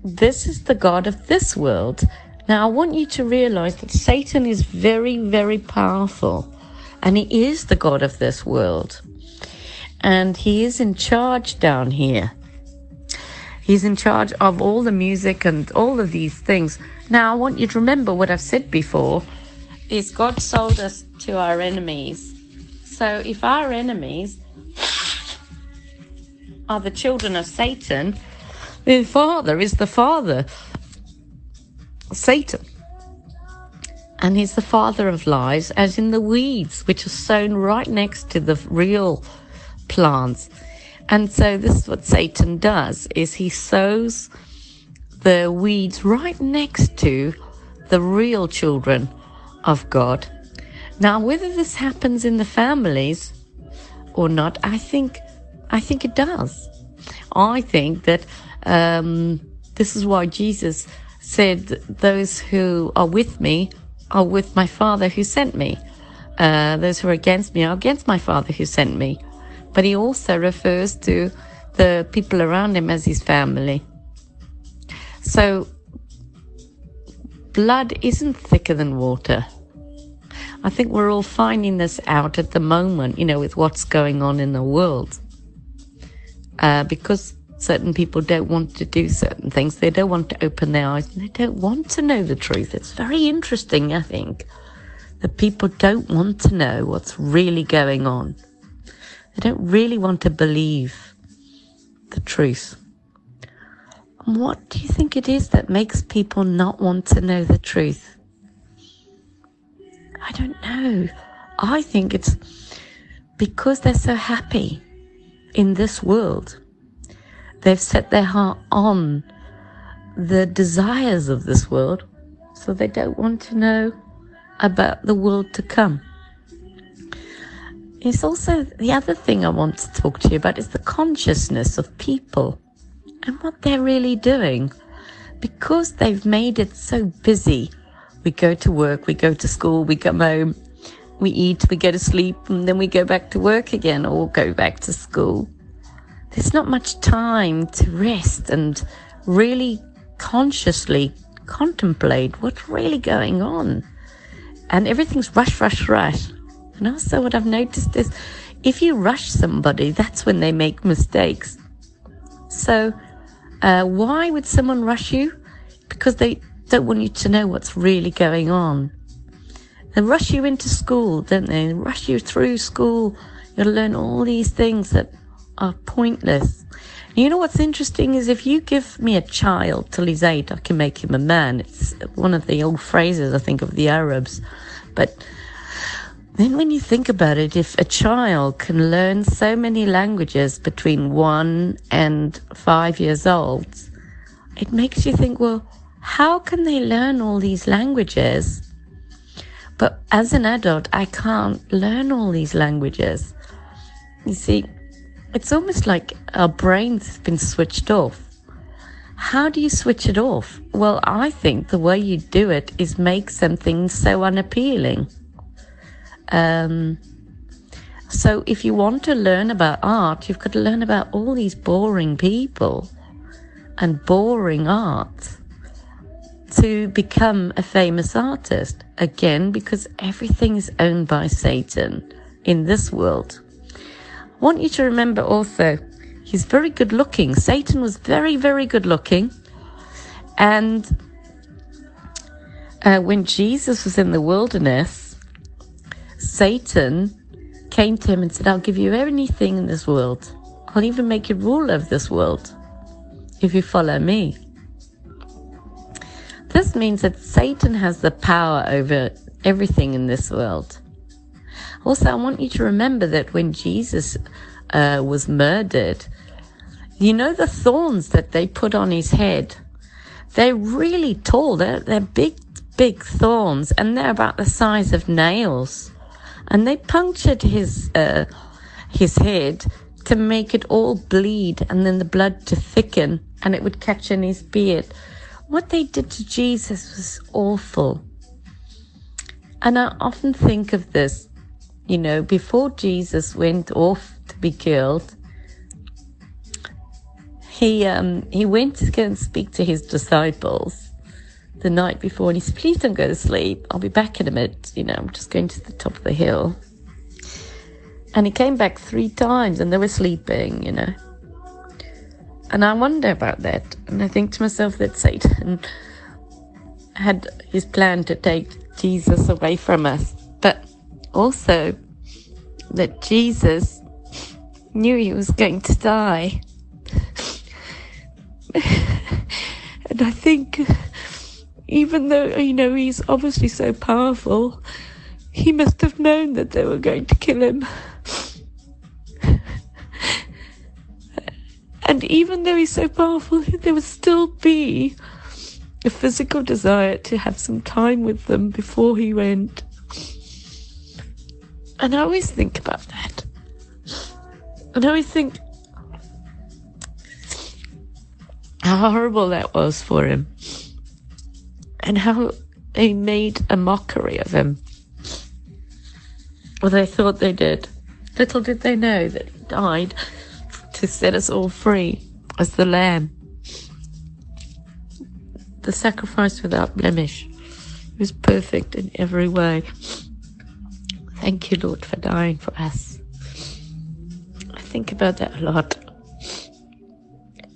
A: this is the God of this world. Now, I want you to realize that Satan is very, very powerful and he is the God of this world. and he is in charge down here. He's in charge of all the music and all of these things. Now, I want you to remember what I've said before is God sold us to our enemies. So if our enemies are the children of Satan, the father is the father, Satan. And he's the father of lies, as in the weeds, which are sown right next to the real plants. And so this is what Satan does, is he sows the weeds right next to the real children of God. Now, whether this happens in the families or not, I think, I think it does. I think that um, this is why Jesus said, "Those who are with me are with my Father who sent me. Uh, those who are against me are against my Father who sent me." But he also refers to the people around him as his family. So, blood isn't thicker than water. I think we're all finding this out at the moment, you know, with what's going on in the world. Uh, because certain people don't want to do certain things, they don't want to open their eyes, they don't want to know the truth. It's very interesting, I think, that people don't want to know what's really going on. They don't really want to believe the truth. And what do you think it is that makes people not want to know the truth? I don't know. I think it's because they're so happy in this world. They've set their heart on the desires of this world, so they don't want to know about the world to come. It's also the other thing I want to talk to you about is the consciousness of people and what they're really doing. Because they've made it so busy. We go to work, we go to school, we come home, we eat, we go to sleep, and then we go back to work again or go back to school. There's not much time to rest and really consciously contemplate what's really going on. And everything's rush, rush, rush. And also, what I've noticed is if you rush somebody, that's when they make mistakes. So, uh, why would someone rush you? Because they don't want you to know what's really going on. They rush you into school, don't they? they rush you through school. You'll learn all these things that are pointless. You know what's interesting is if you give me a child till he's eight, I can make him a man. It's one of the old phrases, I think, of the Arabs. But then, when you think about it, if a child can learn so many languages between one and five years old, it makes you think, well, how can they learn all these languages? But as an adult, I can't learn all these languages. You see, it's almost like our brains have been switched off. How do you switch it off? Well, I think the way you do it is make something so unappealing. Um, so if you want to learn about art, you've got to learn about all these boring people and boring art to become a famous artist. Again, because everything is owned by Satan in this world. Want you to remember also, he's very good looking. Satan was very, very good looking. And uh, when Jesus was in the wilderness, Satan came to him and said, I'll give you anything in this world. I'll even make you ruler of this world if you follow me. This means that Satan has the power over everything in this world. Also, I want you to remember that when Jesus uh, was murdered, you know the thorns that they put on his head? They're really tall. They're, they're big, big thorns, and they're about the size of nails and they punctured his uh, his head to make it all bleed and then the blood to thicken and it would catch in his beard. What they did to Jesus was awful. And I often think of this, you know, before Jesus went off to be killed, he um, he went to go and speak to his disciples the night before and he said, Please don't go to sleep. I'll be back in a minute. You know, I'm just going to the top of the hill. And he came back three times and they were sleeping, you know. And I wonder about that. And I think to myself that Satan had his plan to take Jesus away from us. But also that Jesus knew he was going to die. and I think even though, you know, he's obviously so powerful, he must have known that they were going to kill him. and even though he's so powerful, there would still be a physical desire to have some time with them before he went. And I always think about that. And I always think how horrible that was for him. And how they made a mockery of him. Well, they thought they did. Little did they know that he died to set us all free as the Lamb. The sacrifice without blemish. He was perfect in every way. Thank you, Lord, for dying for us. I think about that a lot.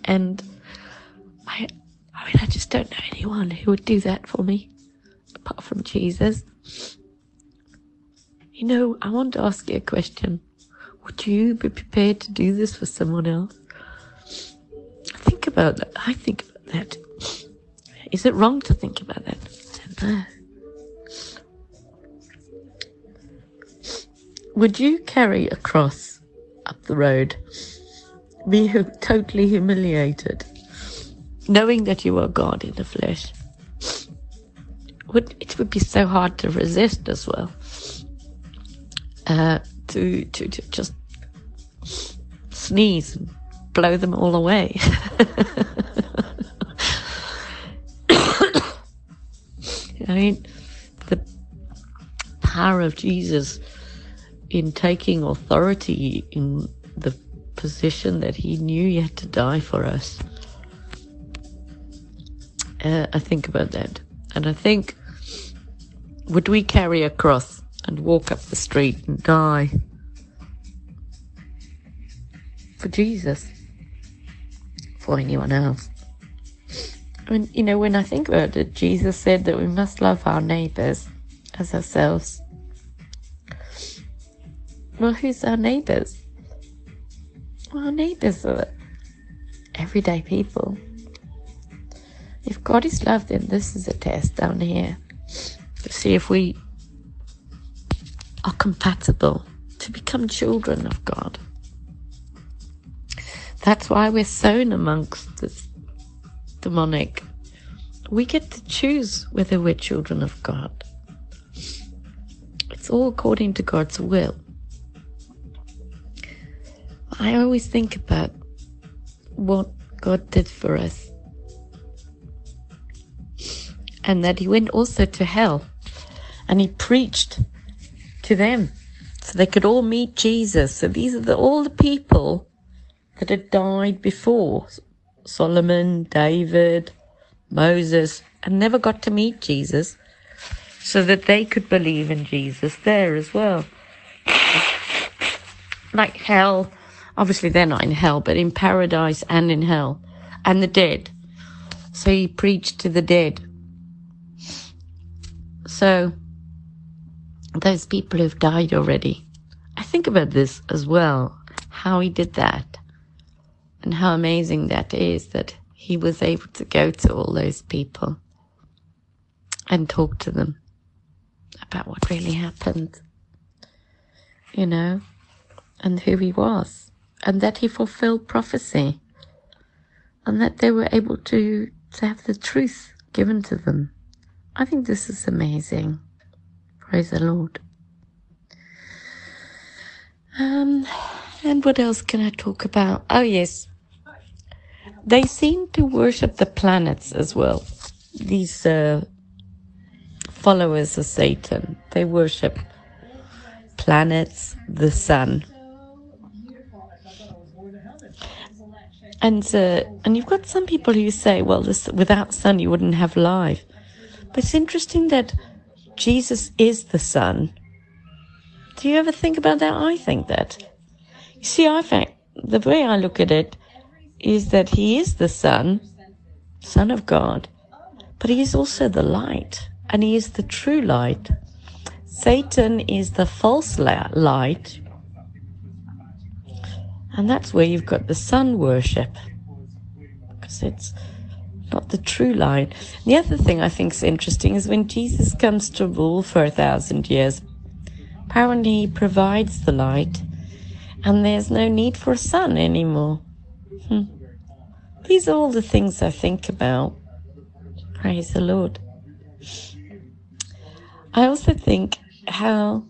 A: And I, I mean, I just don't know anyone who would do that for me, apart from Jesus. You know, I want to ask you a question. Would you be prepared to do this for someone else? Think about that. I think about that. Is it wrong to think about that? I don't know. Would you carry a cross up the road? Be totally humiliated, knowing that you are God in the flesh? Would it would be so hard to resist as well. Uh, to, to to just sneeze and blow them all away. I mean, the power of Jesus in taking authority in the position that he knew he had to die for us. Uh, I think about that. And I think, would we carry a cross and walk up the street and die for Jesus? For anyone else? I mean, you know, when I think about it, Jesus said that we must love our neighbors as ourselves. Well, who's our neighbors? Well, our neighbors are everyday people. If God is love, then this is a test down here to see if we are compatible to become children of God. That's why we're sown amongst this demonic. We get to choose whether we're children of God. It's all according to God's will. I always think about what God did for us. And that He went also to hell and He preached to them so they could all meet Jesus. So these are the, all the people that had died before Solomon, David, Moses, and never got to meet Jesus so that they could believe in Jesus there as well. Like hell Obviously, they're not in hell, but in paradise and in hell, and the dead. So he preached to the dead. So, those people who've died already. I think about this as well, how he did that, and how amazing that is that he was able to go to all those people and talk to them about what really happened, you know, and who he was and that he fulfilled prophecy and that they were able to, to have the truth given to them. I think this is amazing. Praise the Lord. Um, and what else can I talk about? Oh, yes. They seem to worship the planets as well. These uh, followers of Satan, they worship planets, the sun. And uh, and you've got some people who say, well, this, without sun you wouldn't have life. But it's interesting that Jesus is the sun. Do you ever think about that? I think that. You see, I think the way I look at it is that he is the Son, Son of God, but he is also the light, and he is the true light. Satan is the false light, and that's where you've got the sun worship, because it's not the true light. The other thing I think is interesting is when Jesus comes to rule for a thousand years, apparently he provides the light, and there's no need for a sun anymore. Hmm. These are all the things I think about. Praise the Lord. I also think how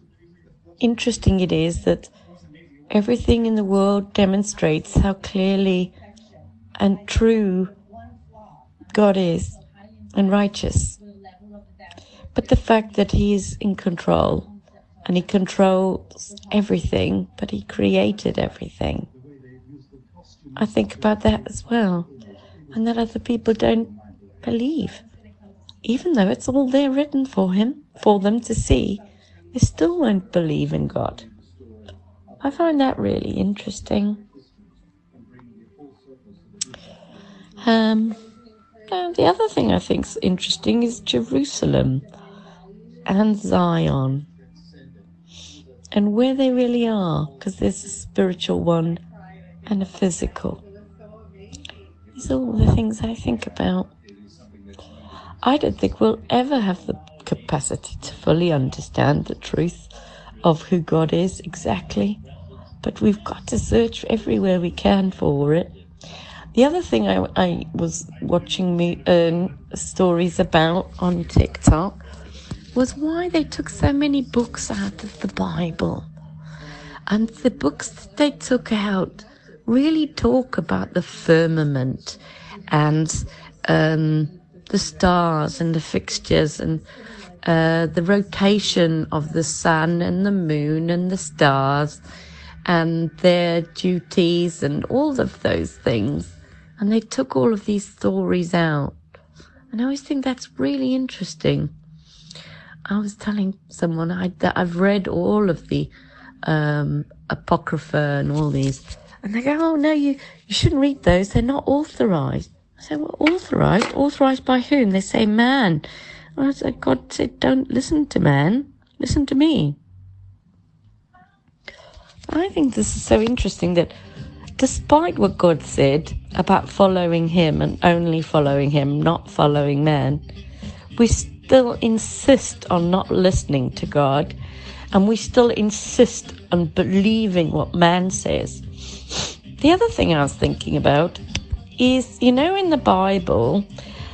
A: interesting it is that everything in the world demonstrates how clearly and true God is and righteous. But the fact that He is in control and He controls everything, but He created everything. I think about that as well. And that other people don't believe. Even though it's all there written for Him, for them to see they still won't believe in God. I find that really interesting. Um, the other thing I think is interesting is Jerusalem and Zion and where they really are, because there's a spiritual one and a physical. These are all the things I think about. I don't think we'll ever have the capacity to fully understand the truth of who God is exactly, but we've got to search everywhere we can for it. The other thing I, I was watching me stories about on TikTok was why they took so many books out of the Bible. And the books that they took out really talk about the firmament and um, the stars and the fixtures and uh, the rotation of the sun and the moon and the stars and their duties and all of those things. And they took all of these stories out. And I always think that's really interesting. I was telling someone I, that I've read all of the um, Apocrypha and all these. And they go, oh, no, you, you shouldn't read those. They're not authorized. I said, well, authorized? Authorized by whom? They say man. I said, God said, don't listen to man, listen to me. I think this is so interesting that despite what God said about following Him and only following Him, not following man, we still insist on not listening to God and we still insist on believing what man says. The other thing I was thinking about is, you know, in the Bible,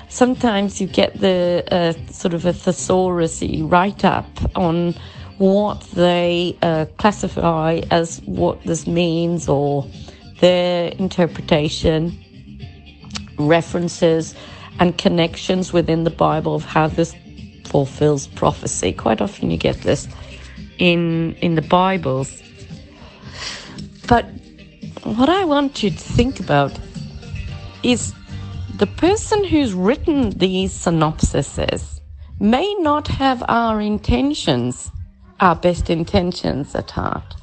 A: sometimes you get the uh, sort of a thesaurus write up on what they uh, classify as what this means or their interpretation, references, and connections within the Bible of how this fulfills prophecy. Quite often you get this in in the Bibles. But what I want you to think about is the person who's written these synopsises may not have our intentions, our best intentions at heart.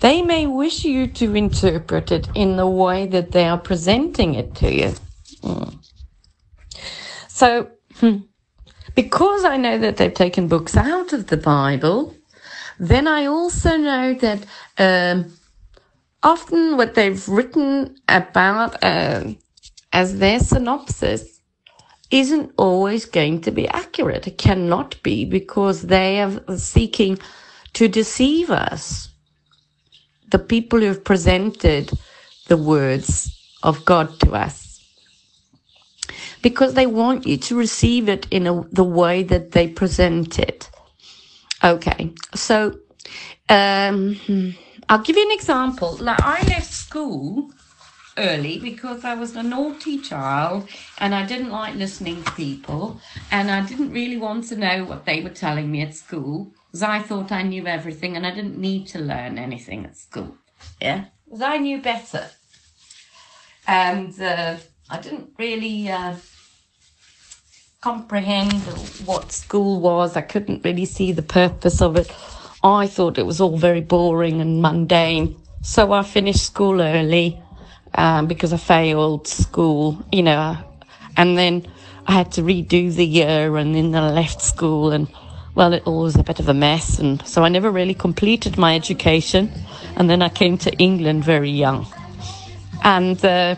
A: They may wish you to interpret it in the way that they are presenting it to you. Mm. So, hmm, because I know that they've taken books out of the Bible, then I also know that um, often what they've written about uh, as their synopsis isn't always going to be accurate. It cannot be because they are seeking to deceive us. The people who have presented the words of God to us. Because they want you to receive it in a, the way that they present it. Okay, so um, I'll give you an example. Like I left school early because I was a naughty child and I didn't like listening to people and I didn't really want to know what they were telling me at school because I thought I knew everything and I didn't need to learn anything at school. Yeah, because I knew better. And uh, I didn't really uh, comprehend what school was. I couldn't really see the purpose of it I thought it was all very boring and mundane. So I finished school early um, because I failed school, you know, and then I had to redo the year and then I left school and well, it all was a bit of a mess. And so I never really completed my education. And then I came to England very young. And uh,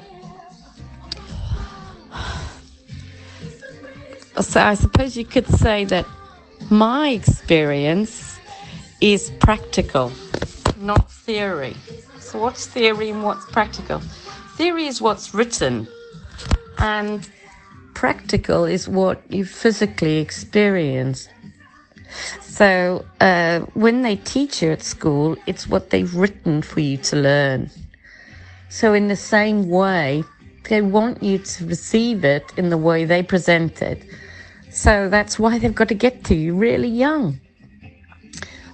A: so I suppose you could say that my experience is practical, not theory. So, what's theory and what's practical? Theory is what's written, and practical is what you physically experience. So, uh, when they teach you at school, it's what they've written for you to learn. So, in the same way, they want you to receive it in the way they present it. So that's why they've got to get to you really young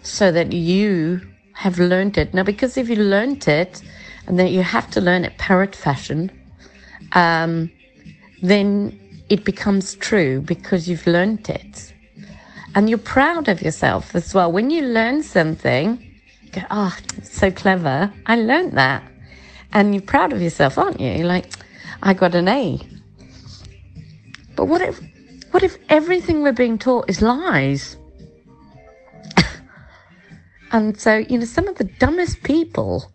A: so that you have learned it. Now, because if you learned it and then you have to learn it parrot fashion, um, then it becomes true because you've learned it. And you're proud of yourself as well. When you learn something, you go, oh, so clever. I learned that. And you're proud of yourself, aren't you? Like, I got an A. But what if what if everything we're being taught is lies? And so, you know, some of the dumbest people,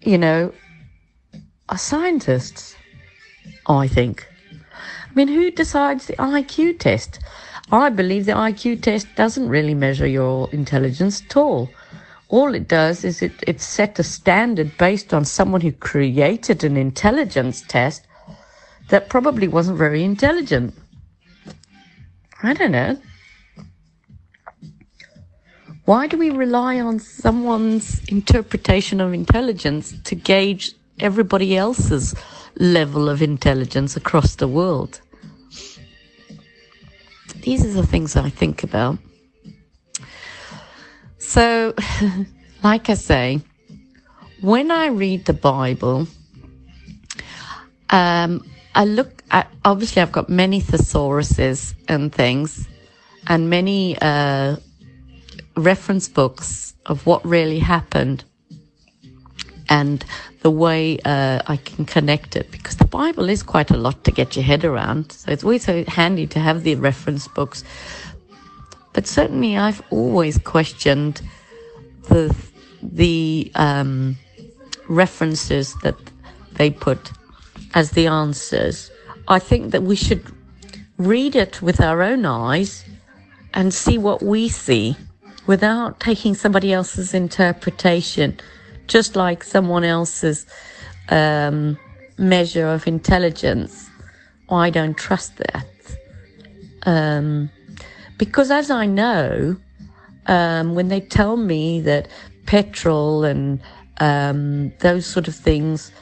A: you know, are scientists, I think. I mean, who decides the IQ test? I believe the IQ test doesn't really measure your intelligence at all. All it does is it, it set a standard based on someone who created an intelligence test that probably wasn't very intelligent. I don't know. Why do we rely on someone's interpretation of intelligence to gauge everybody else's level of intelligence across the world? These are the things I think about. So, like I say, when I read the Bible, um, I look at, obviously, I've got many thesauruses and things, and many uh, reference books of what really happened and the way uh, I can connect it because the Bible is quite a lot to get your head around. So it's always so handy to have the reference books. But certainly, I've always questioned the the um, references that they put as the answers. I think that we should read it with our own eyes and see what we see without taking somebody else's interpretation, just like someone else's um, measure of intelligence. I don't trust that. Um, because as I know, um, when they tell me that petrol and um, those sort of things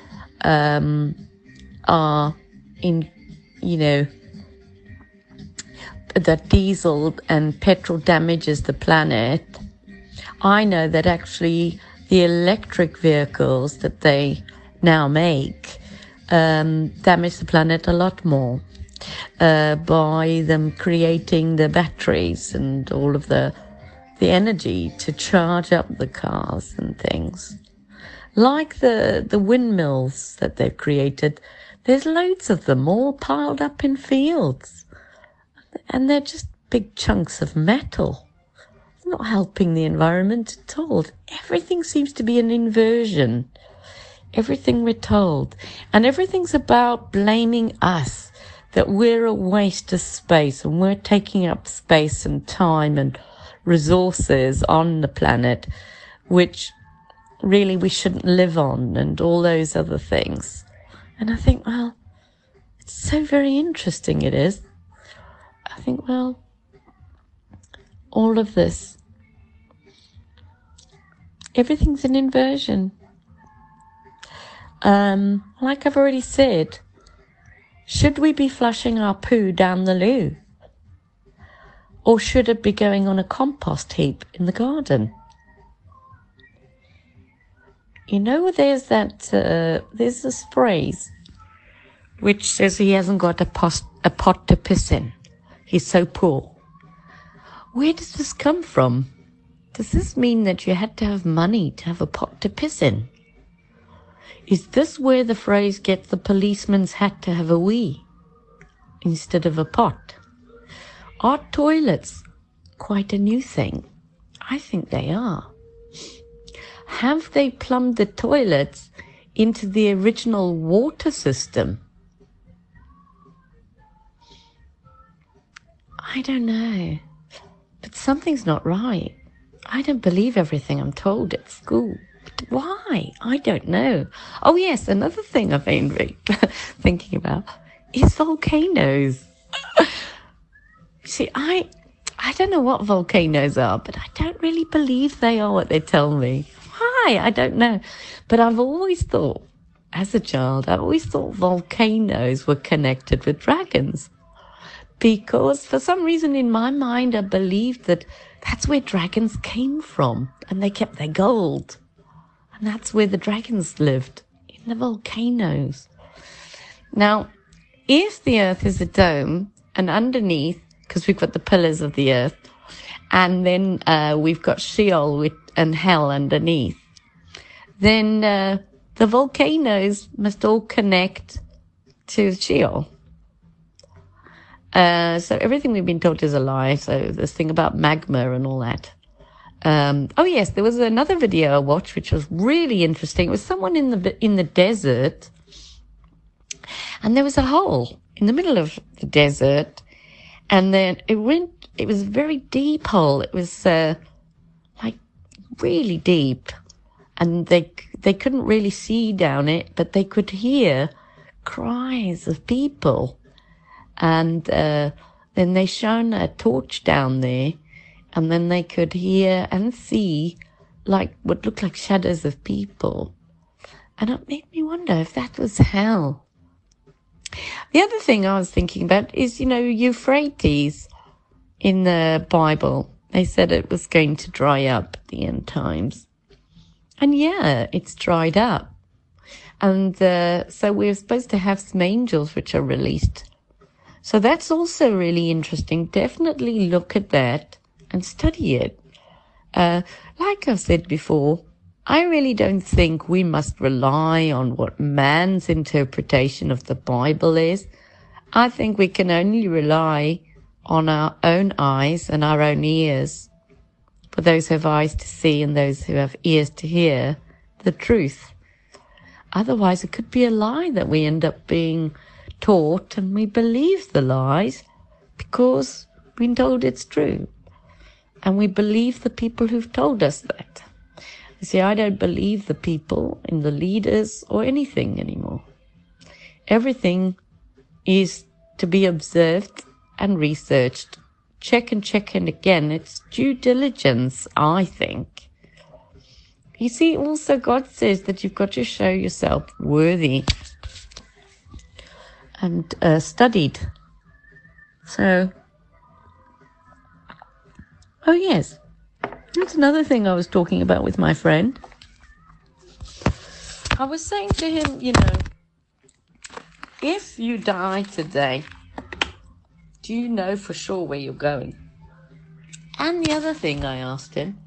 A: um, are in, you know, that diesel and petrol damages the planet, I know that actually the electric vehicles that they now make um, damage the planet a lot more uh, by them creating the batteries and all of the the energy to charge up the cars and things. Like the the windmills that they've created, there's loads of them all piled up in fields. And they're just big chunks of metal. It's not helping the environment at all. Everything seems to be an inversion. Everything we're told. And everything's about blaming us that we're a waste of space and we're taking up space and time and resources on the planet, which really we shouldn't live on and all those other things. And I think, well, it's so very interesting, it is. I think, well, all of this, everything's an inversion. Um, like I've already said, should we be flushing our poo down the loo? Or should it be going on a compost heap in the garden? You know, there's that, uh, there's this phrase which says he hasn't got a, post, a pot to piss in. He's so poor. Where does this come from? Does this mean that you had to have money to have a pot to piss in? Is this where the phrase get the policeman's hat to have a wee instead of a pot? Are toilets quite a new thing? I think they are. Have they plumbed the toilets into the original water system? I don't know. But something's not right. I don't believe everything I'm told at school. But why? I don't know. Oh, yes, another thing I've been thinking about is volcanoes. See, I I don't know what volcanoes are, but I don't really believe they are what they tell me. Why? I don't know. But I've always thought, as a child, I've always thought volcanoes were connected with dragons. Because for some reason in my mind, I believed that that's where dragons came from and they kept their gold. And that's where the dragons lived, in the volcanoes. Now, if the earth is a dome and underneath because we've got the pillars of the earth, and then uh, we've got Sheol with, and hell underneath. Then uh, the volcanoes must all connect to Sheol. Uh, so everything we've been told is a lie. So this thing about magma and all that. Um, oh yes, there was another video I watched which was really interesting. It was someone in the in the desert, and there was a hole in the middle of the desert, and then it went, it was a very deep hole. It was, uh, like really deep. And they, they couldn't really see down it, but they could hear cries of people. And, uh, then they shone a torch down there and then they could hear and see like what looked like shadows of people. And it made me wonder if that was hell. The other thing I was thinking about is, you know, Euphrates in the Bible. They said it was going to dry up at the end times. And yeah, it's dried up. And uh, so we're supposed to have some angels which are released. So that's also really interesting. Definitely look at that and study it. Uh, like I've said before, I really don't think we must rely on what man's interpretation of the Bible is. I think we can only rely on our own eyes and our own ears. For those who have eyes to see and those who have ears to hear the truth. Otherwise, it could be a lie that we end up being taught and we believe the lies because been told it's true. And we believe the people who've told us that. You see, I don't believe the people in the leaders or anything anymore. Everything is to be observed and researched. Check and check and again. It's due diligence, I think. You see, also God says that you've got to show yourself worthy and uh, studied. So, oh yes, that's another thing I was talking about with my friend. I was saying to him, you know, if you die today, do you know for sure where you're going? And the other thing I asked him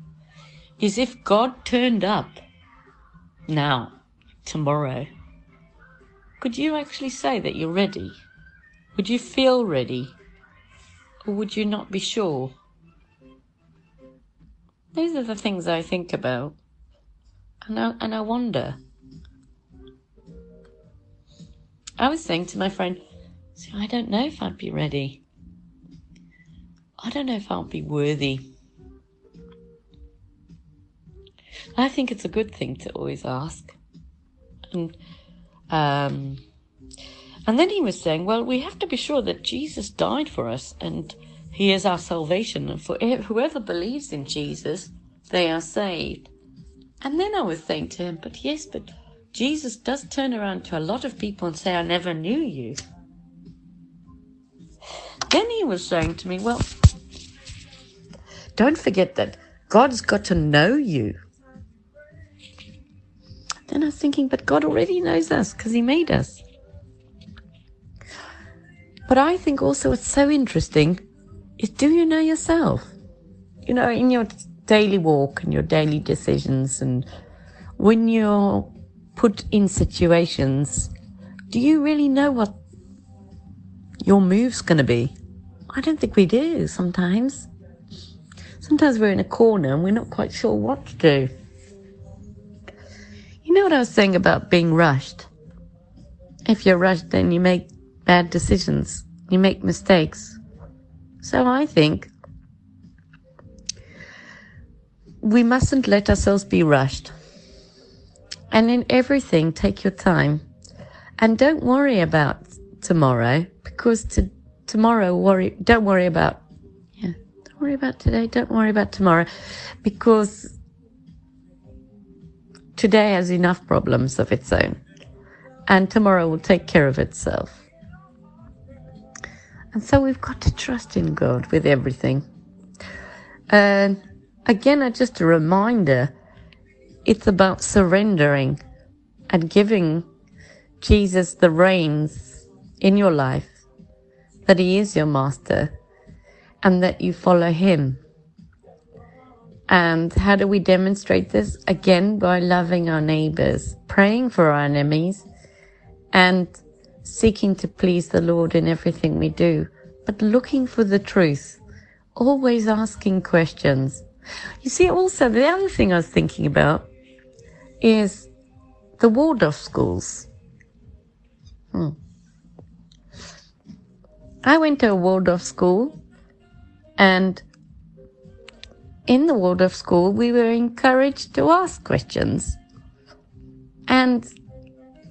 A: is if God turned up now, tomorrow, could you actually say that you're ready? Would you feel ready? Or would you not be sure? These are the things I think about. And I, and I wonder. I was saying to my friend, See, I don't know if I'd be ready. I don't know if I'll be worthy. I think it's a good thing to always ask. And um, and then he was saying, well, we have to be sure that Jesus died for us and he is our salvation. And for whoever believes in Jesus, they are saved. And then I was saying to him, but yes, but Jesus does turn around to a lot of people and say, I never knew you. Then he was saying to me, well, don't forget that God's got to know you. Then I was thinking, but God already knows us because he made us. But I think also what's so interesting is do you know yourself? You know, in your daily walk and your daily decisions and when you're put in situations, do you really know what your move's going to be? I don't think we do sometimes. Sometimes we're in a corner and we're not quite sure what to do. You know what I was saying about being rushed? If you're rushed, then you make bad decisions, you make mistakes. So I think we mustn't let ourselves be rushed. And in everything, take your time. And don't worry about tomorrow because to, tomorrow worry, don't worry about, yeah, don't worry about today. Don't worry about tomorrow because today has enough problems of its own and tomorrow will take care of itself. And so we've got to trust in God with everything. And again, I just a reminder it's about surrendering and giving Jesus the reins in your life, that He is your master, and that you follow Him. And how do we demonstrate this? Again, by loving our neighbors, praying for our enemies, and seeking to please the Lord in everything we do, but looking for the truth, always asking questions. You see, also, the other thing I was thinking about is the Waldorf schools. Hmm. I went to a Waldorf school, and in the Waldorf school, we were encouraged to ask questions. And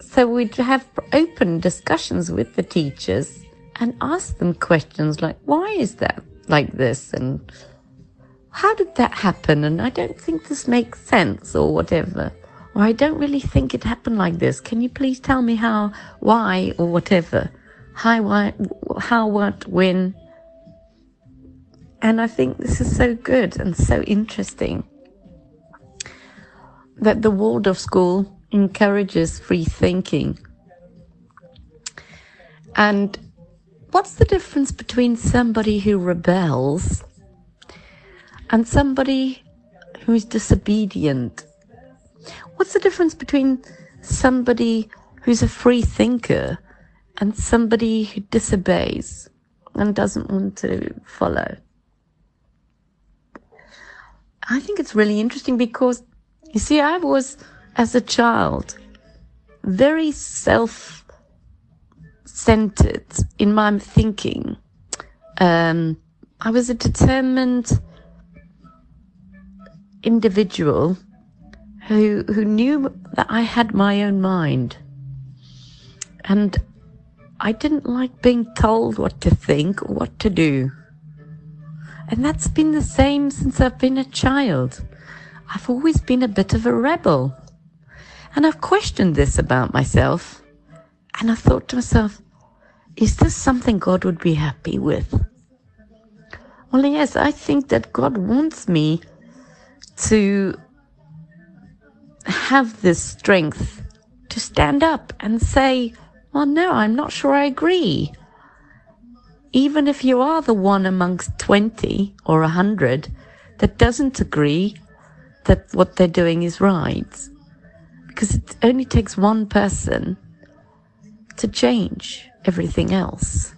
A: so we'd have open discussions with the teachers and ask them questions like, why is that like this? And how did that happen? And I don't think this makes sense or whatever. Or I don't really think it happened like this. Can you please tell me how, why, or whatever? How, why, how, what, when? And I think this is so good and so interesting that the Waldorf School encourages free thinking. And what's the difference between somebody who rebels and somebody who's disobedient? What's the difference between somebody who's a free thinker and somebody who disobeys and doesn't want to follow? I think it's really interesting because you see, I was as a child, very self centered in my thinking. Um, I was a determined individual who who knew that I had my own mind, and I didn't like being told what to think or what to do. And that's been the same since I've been a child. I've always been a bit of a rebel. And I've questioned this about myself. And I thought to myself, is this something God would be happy with? Well, yes, I think that God wants me to have this strength to stand up and say, well, no, I'm not sure I agree. Even if you are the one amongst 20 or 100 that doesn't agree that what they're doing is right because it only takes one person to change everything else.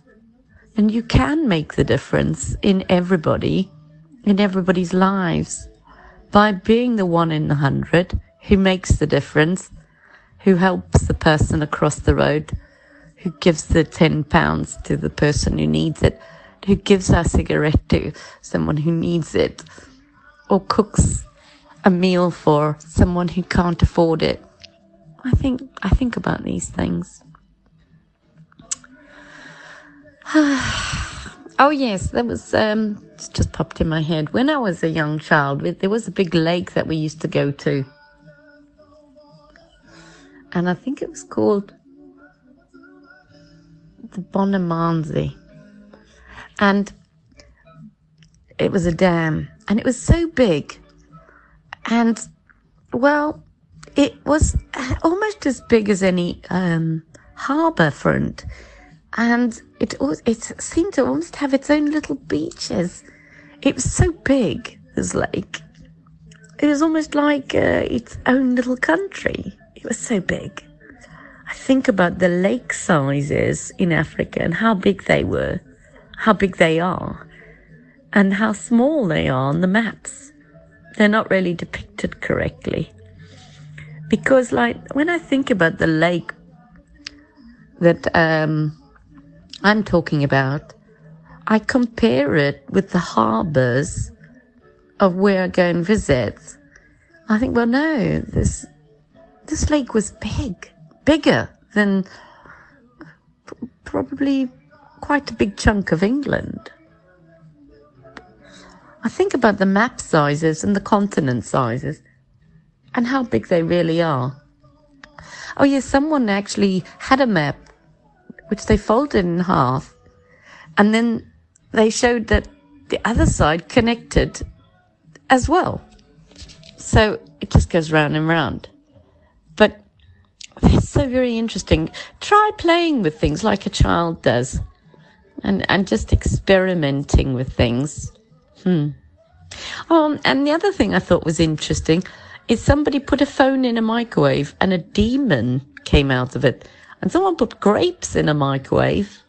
A: And you can make the difference in everybody, in everybody's lives, by being the one in the hundred who makes the difference, who helps the person across the road, who gives the 10 pounds to the person who needs it, who gives a cigarette to someone who needs it, or cooks a meal for someone who can't afford it. I think I think about these things. oh yes, that was um, just popped in my head. When I was a young child, there was a big lake that we used to go to, and I think it was called the Bonamanazi, and it was a dam, and it was so big, and well, it was almost as big as any um, harbour front, and it it seemed to almost have its own little beaches. It was so big, this lake, it was almost like uh, its own little country. It was so big. I think about the lake sizes in Africa and how big they were, how big they are, and how small they are on the maps. They're not really depicted correctly. Because, like, when I think about the lake that um, I'm talking about, I compare it with the harbours of where I go and visit. I think, well, no, this this lake was big, bigger than probably quite a big chunk of England. I think about the map sizes and the continent sizes and how big they really are. Oh, yes, someone actually had a map which they folded in half and then they showed that the other side connected as well. So it just goes round and round. So very interesting. Try playing with things like a child does and, and just experimenting with things. Hmm. Um, and the other thing I thought was interesting is somebody put a phone in a microwave and a demon came out of it. And someone put grapes in a microwave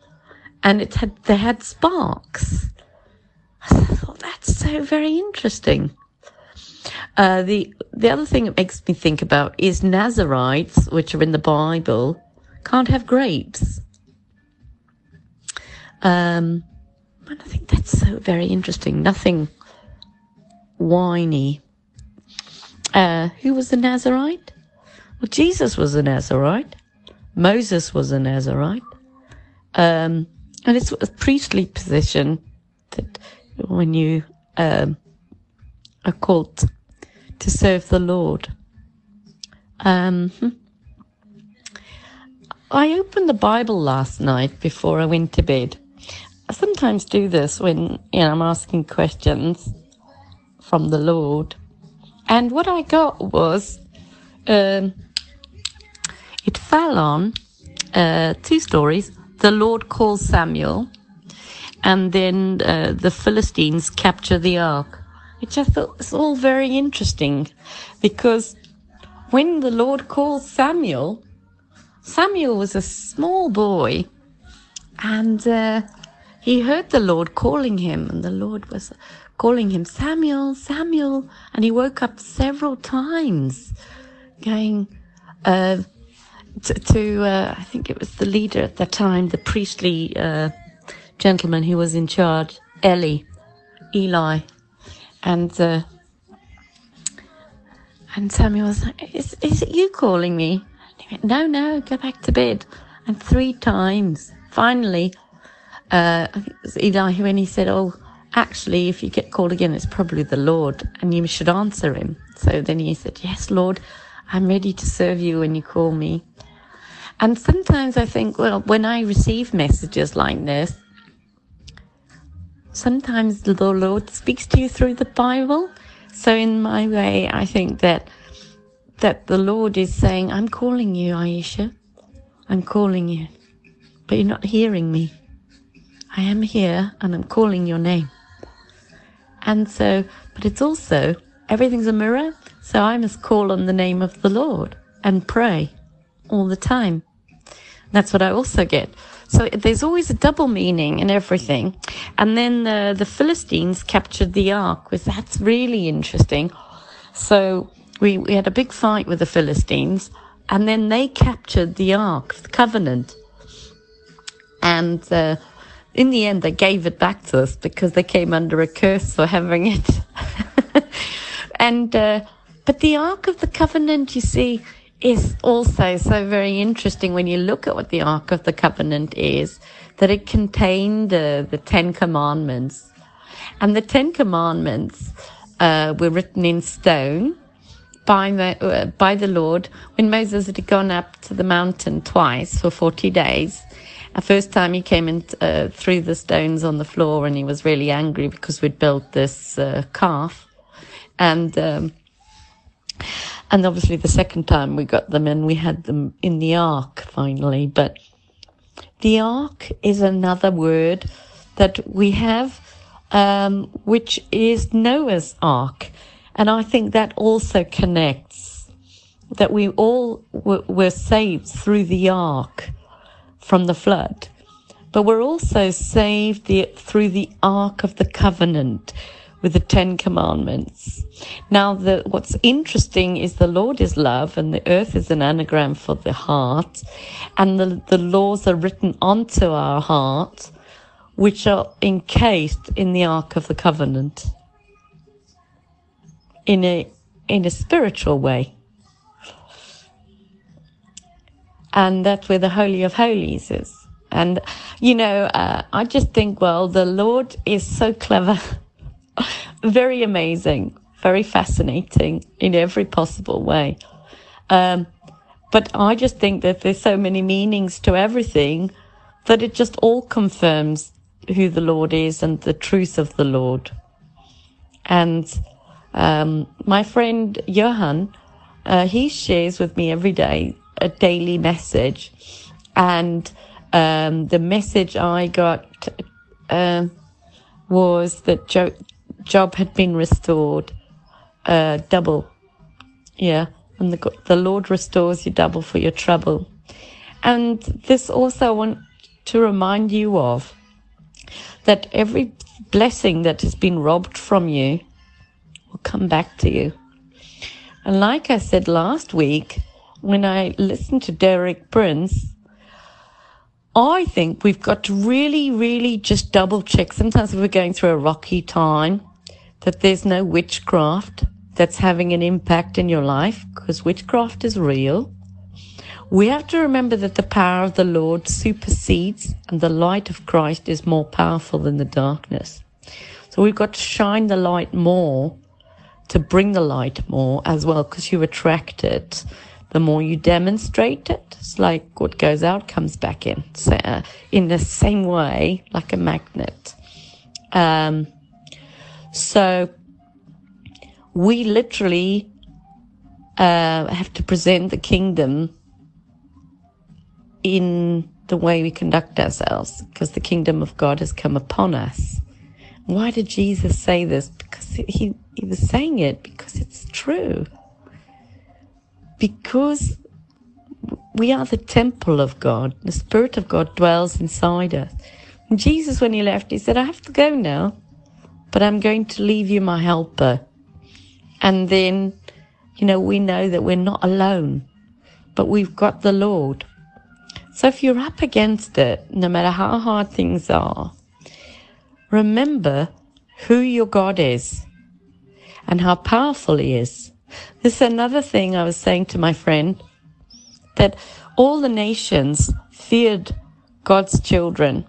A: and it had they had sparks. I thought that's so very interesting. Uh, the the other thing it makes me think about is Nazarites, which are in the Bible, can't have grapes. Um, and I think that's so very interesting. Nothing whiny. Uh, who was the Nazarite? Well, Jesus was a Nazarite. Moses was a Nazarite. Um, and it's a priestly position that when you um, are called to serve the Lord. Um, hmm. I opened the Bible last night before I went to bed. I sometimes do this when you know I'm asking questions from the Lord, and what I got was um, it fell on uh, two stories the Lord calls Samuel, and then uh, the Philistines capture the ark, which I thought was all very interesting because when the Lord called Samuel, Samuel was a small boy and uh, he heard the Lord calling him, and the Lord was calling him Samuel, Samuel, and he woke up several times going, uh, to, to uh, I think it was the leader at that time, the priestly uh, gentleman who was in charge, Eli, Eli, and uh, and Samuel was like, is, "Is it you calling me?" Went, no, no, go back to bed. And three times, finally, uh, Eli when he said, "Oh." Actually, if you get called again, it's probably the Lord, and you should answer him. So then he said, Yes, Lord, I'm ready to serve you when you call me. And sometimes I think, well, when I receive messages like this, sometimes the Lord speaks to you through the Bible. So in my way, I think that that the Lord is saying, I'm calling you, Aisha. I'm calling you. But you're not hearing me. I am here and I'm calling your name. And so, but it's also, everything's a mirror. So I must call on the name of the Lord and pray all the time. That's what I also get. So there's always a double meaning in everything. And then the, the Philistines captured the ark, which that's really interesting. So we, we had a big fight with the Philistines, and then they captured the ark the covenant. And uh, in the end, they gave it back to us because they came under a curse for having it. and uh, but the ark of the covenant, you see, is also so very interesting when you look at what the Ark of the Covenant is, that it contained uh, the Ten Commandments. And the Ten Commandments uh, were written in stone by the, uh, by the Lord when Moses had gone up to the mountain twice for 40 days. The first time he came and uh, threw the stones on the floor and he was really angry because we'd built this uh, calf. And um, and obviously, the second time we got them and we had them in the ark finally. But the ark is another word that we have, um, which is Noah's ark. And I think that also connects that we all w- were saved through the ark from the flood, but we're also saved the, through the ark of the covenant with the Ten Commandments. Now, the, what's interesting is the Lord is love, and the earth is an anagram for the heart, and the, the laws are written onto our heart, which are encased in the Ark of the Covenant in a in a spiritual way. And that's where the Holy of Holies is. And, you know, uh, I just think, well, the Lord is so clever. very amazing, very fascinating in every possible way. Um, but I just think that there's so many meanings to everything that it just all confirms who the Lord is and the truth of the Lord. And um, my friend Johan, uh, he shares with me every day a daily message, and um, the message I got uh, was that jo- job had been restored uh, double. Yeah, and the, the Lord restores you double for your trouble. And this also I want to remind you of that every blessing that has been robbed from you will come back to you. And like I said last week, when I listened to Derek Prince, I think we've got to really, really just double check. Sometimes if we're going through a rocky time, that there's no witchcraft that's having an impact in your life because witchcraft is real. We have to remember that the power of the Lord supersedes and the light of Christ is more powerful than the darkness. So we've got to shine the light more to bring the light more as well because you attract it. The more you demonstrate it, it's like what goes out comes back in. So, uh, in the same way, like a magnet. Um, so we literally uh, have to present the kingdom in the way we conduct ourselves because the kingdom of God has come upon us. Why did Jesus say this? Because he, he was saying it because it's true. Because we are the temple of God. The Spirit of God dwells inside us. And Jesus, when he left, he said, I have to go now but I'm going to leave you my helper. And then, you know, we know that we're not alone, but we've got the Lord. So if you're up against it, no matter how hard things are, remember who your God is and how powerful He is. This is another thing I was saying to my friend that all the nations feared God's children,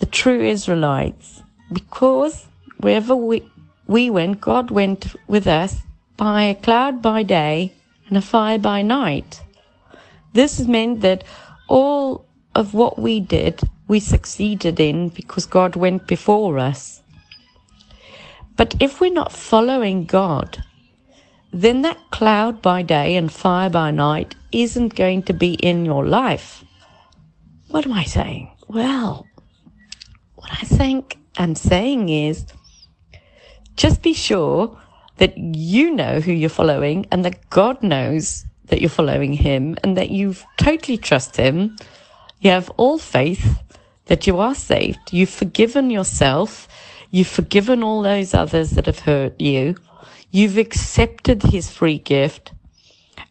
A: the true Israelites because wherever we, we went, God went with us by a cloud by day and a fire by night. This meant that all of what we did, we succeeded in because God went before us. But if we're not following God, then that cloud by day and fire by night isn't going to be in your life. What am I saying? Well, what I think I'm saying is just be sure that you know who you're following and that God knows that you're following him and that you totally trust him. You have all faith that you are saved. You've forgiven yourself. You've forgiven all those others that have hurt you. You've accepted his free gift.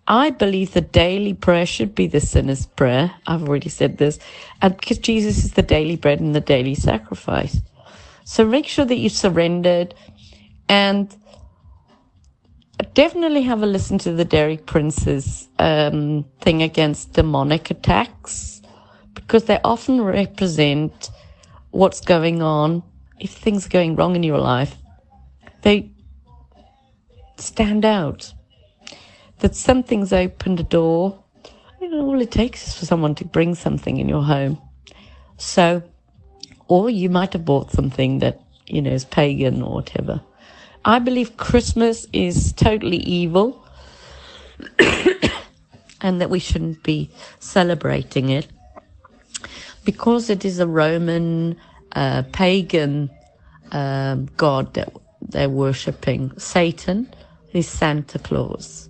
A: I believe the daily prayer should be the sinner's prayer. I've already said this. And because Jesus is the daily bread and the daily sacrifice. So make sure that you surrendered and definitely have a listen to the Derek Prince's um, thing against demonic attacks because they often represent what's going on. If things are going wrong in your life, they stand out. That something's opened a door. You know, all it takes is for someone to bring something in your home. So or you might have bought something that, you know, is pagan or whatever. I believe Christmas is totally evil and that we shouldn't be celebrating it because it is a Roman uh, pagan um, god that they're worshipping. Satan is Santa Claus.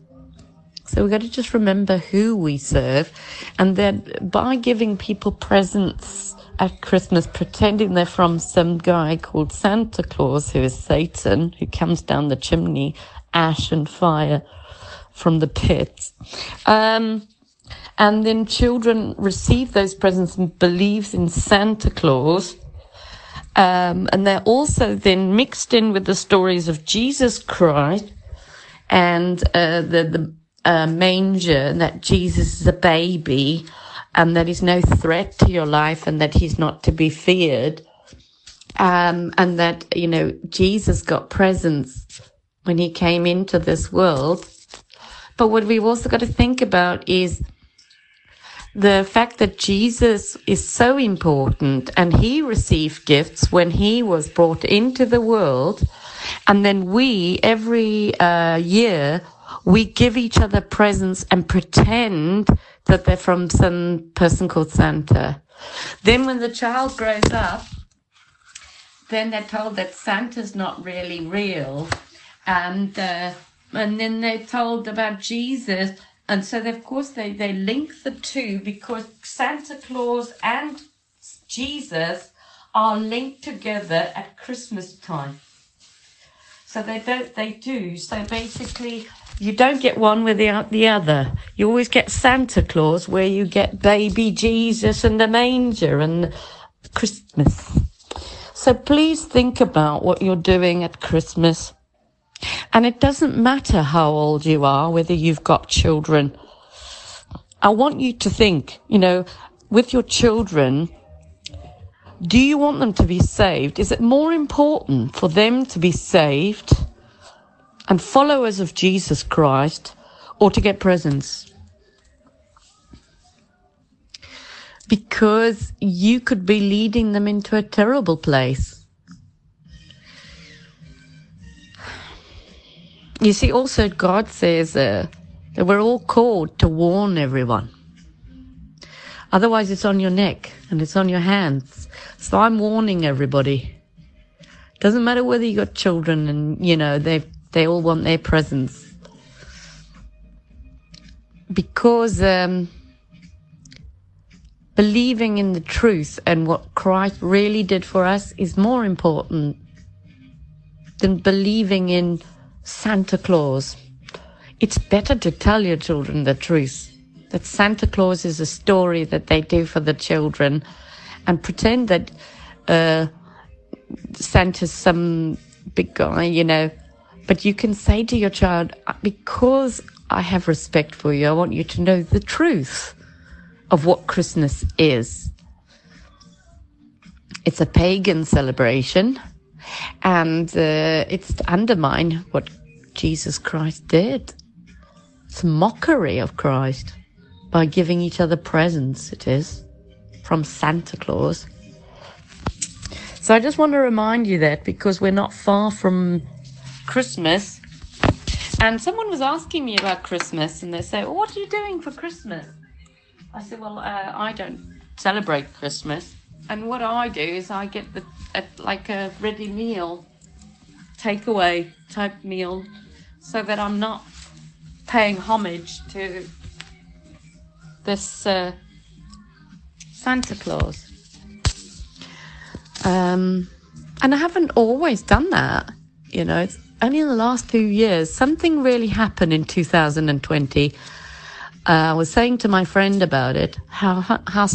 A: So we've got to just remember who we serve and then by giving people presents at Christmas, pretending they're from some guy called Santa Claus, who is Satan, who comes down the chimney, ash and fire from the pit. Um, and then children receive those presents and believes in Santa Claus. Um, and they're also then mixed in with the stories of Jesus Christ and uh, the the uh, manger, and that Jesus is a baby, and that he's no threat to your life, and that he's not to be feared, um, and that you know Jesus got presents when he came into this world. But what we've also got to think about is the fact that Jesus is so important and he received gifts when he was brought into the world. And then we, every uh, year, we give each other presents and pretend that they're from some person called Santa. Then when the child grows up, then they're told that Santa's not really real. And, uh, and then they're told about Jesus and so, of course, they, they link the two because Santa Claus and Jesus are linked together at Christmas time. So they don't, they do. So basically, you don't get one without the other. You always get Santa Claus where you get baby Jesus and the manger and Christmas. So please think about what you're doing at Christmas. And it doesn't matter how old you are, whether you've got children. I want you to think, you know, with your children, do you want them to be saved? Is it more important for them to be saved and followers of Jesus Christ or to get presents? Because you could be leading them into a terrible place. You see, also God says uh, that we're all called to warn everyone. Otherwise, it's on your neck and it's on your hands. So I'm warning everybody. Doesn't matter whether you've got children and you know they they all want their presents because um, believing in the truth and what Christ really did for us is more important than believing in Santa Claus. It's better to tell your children the truth that Santa Claus is a story that they do for the children and pretend that uh, Santa's some big guy, you know. But you can say to your child, uh, because I have respect for you, I want you to know the truth of what Christmas is. It's a pagan celebration and uh, it's to undermine what Jesus Christ did. It's mockery of Christ by giving each other presents, it is, from Santa Claus. So I just want to remind you that because we're not far from Christmas. And someone was asking me about Christmas, and they say, What are you doing for Christmas? I said, Well, uh, I don't celebrate Christmas. And what I do is I get the a, like a ready meal, takeaway type meal, so that I'm not paying homage to this uh, Santa Claus. Um, and I haven't always done that. You know, it's only in the last few years. Something really happened in 2020. Uh, I was saying to my friend about it, how, how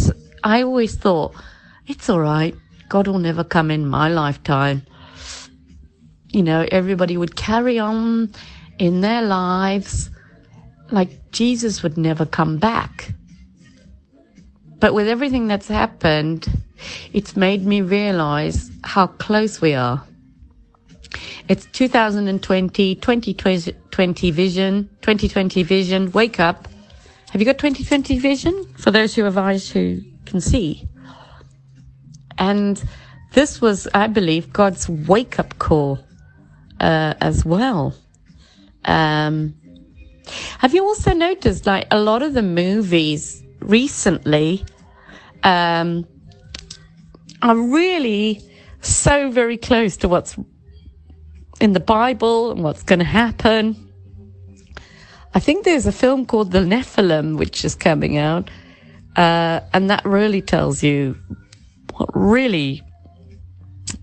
A: I always thought it's all right. God will never come in my lifetime. You know, everybody would carry on in their lives like Jesus would never come back. But with everything that's happened, it's made me realize how close we are. It's 2020, 2020 vision, 2020 vision, wake up. Have you got 2020 vision? For those who have eyes who can see. And this was, I believe, God's wake up call uh, as well. Um, have you also noticed, like, a lot of the movies recently um, are really so very close to what's in the Bible and what's going to happen. I think there's a film called The Nephilim, which is coming out, uh, and that really tells you what really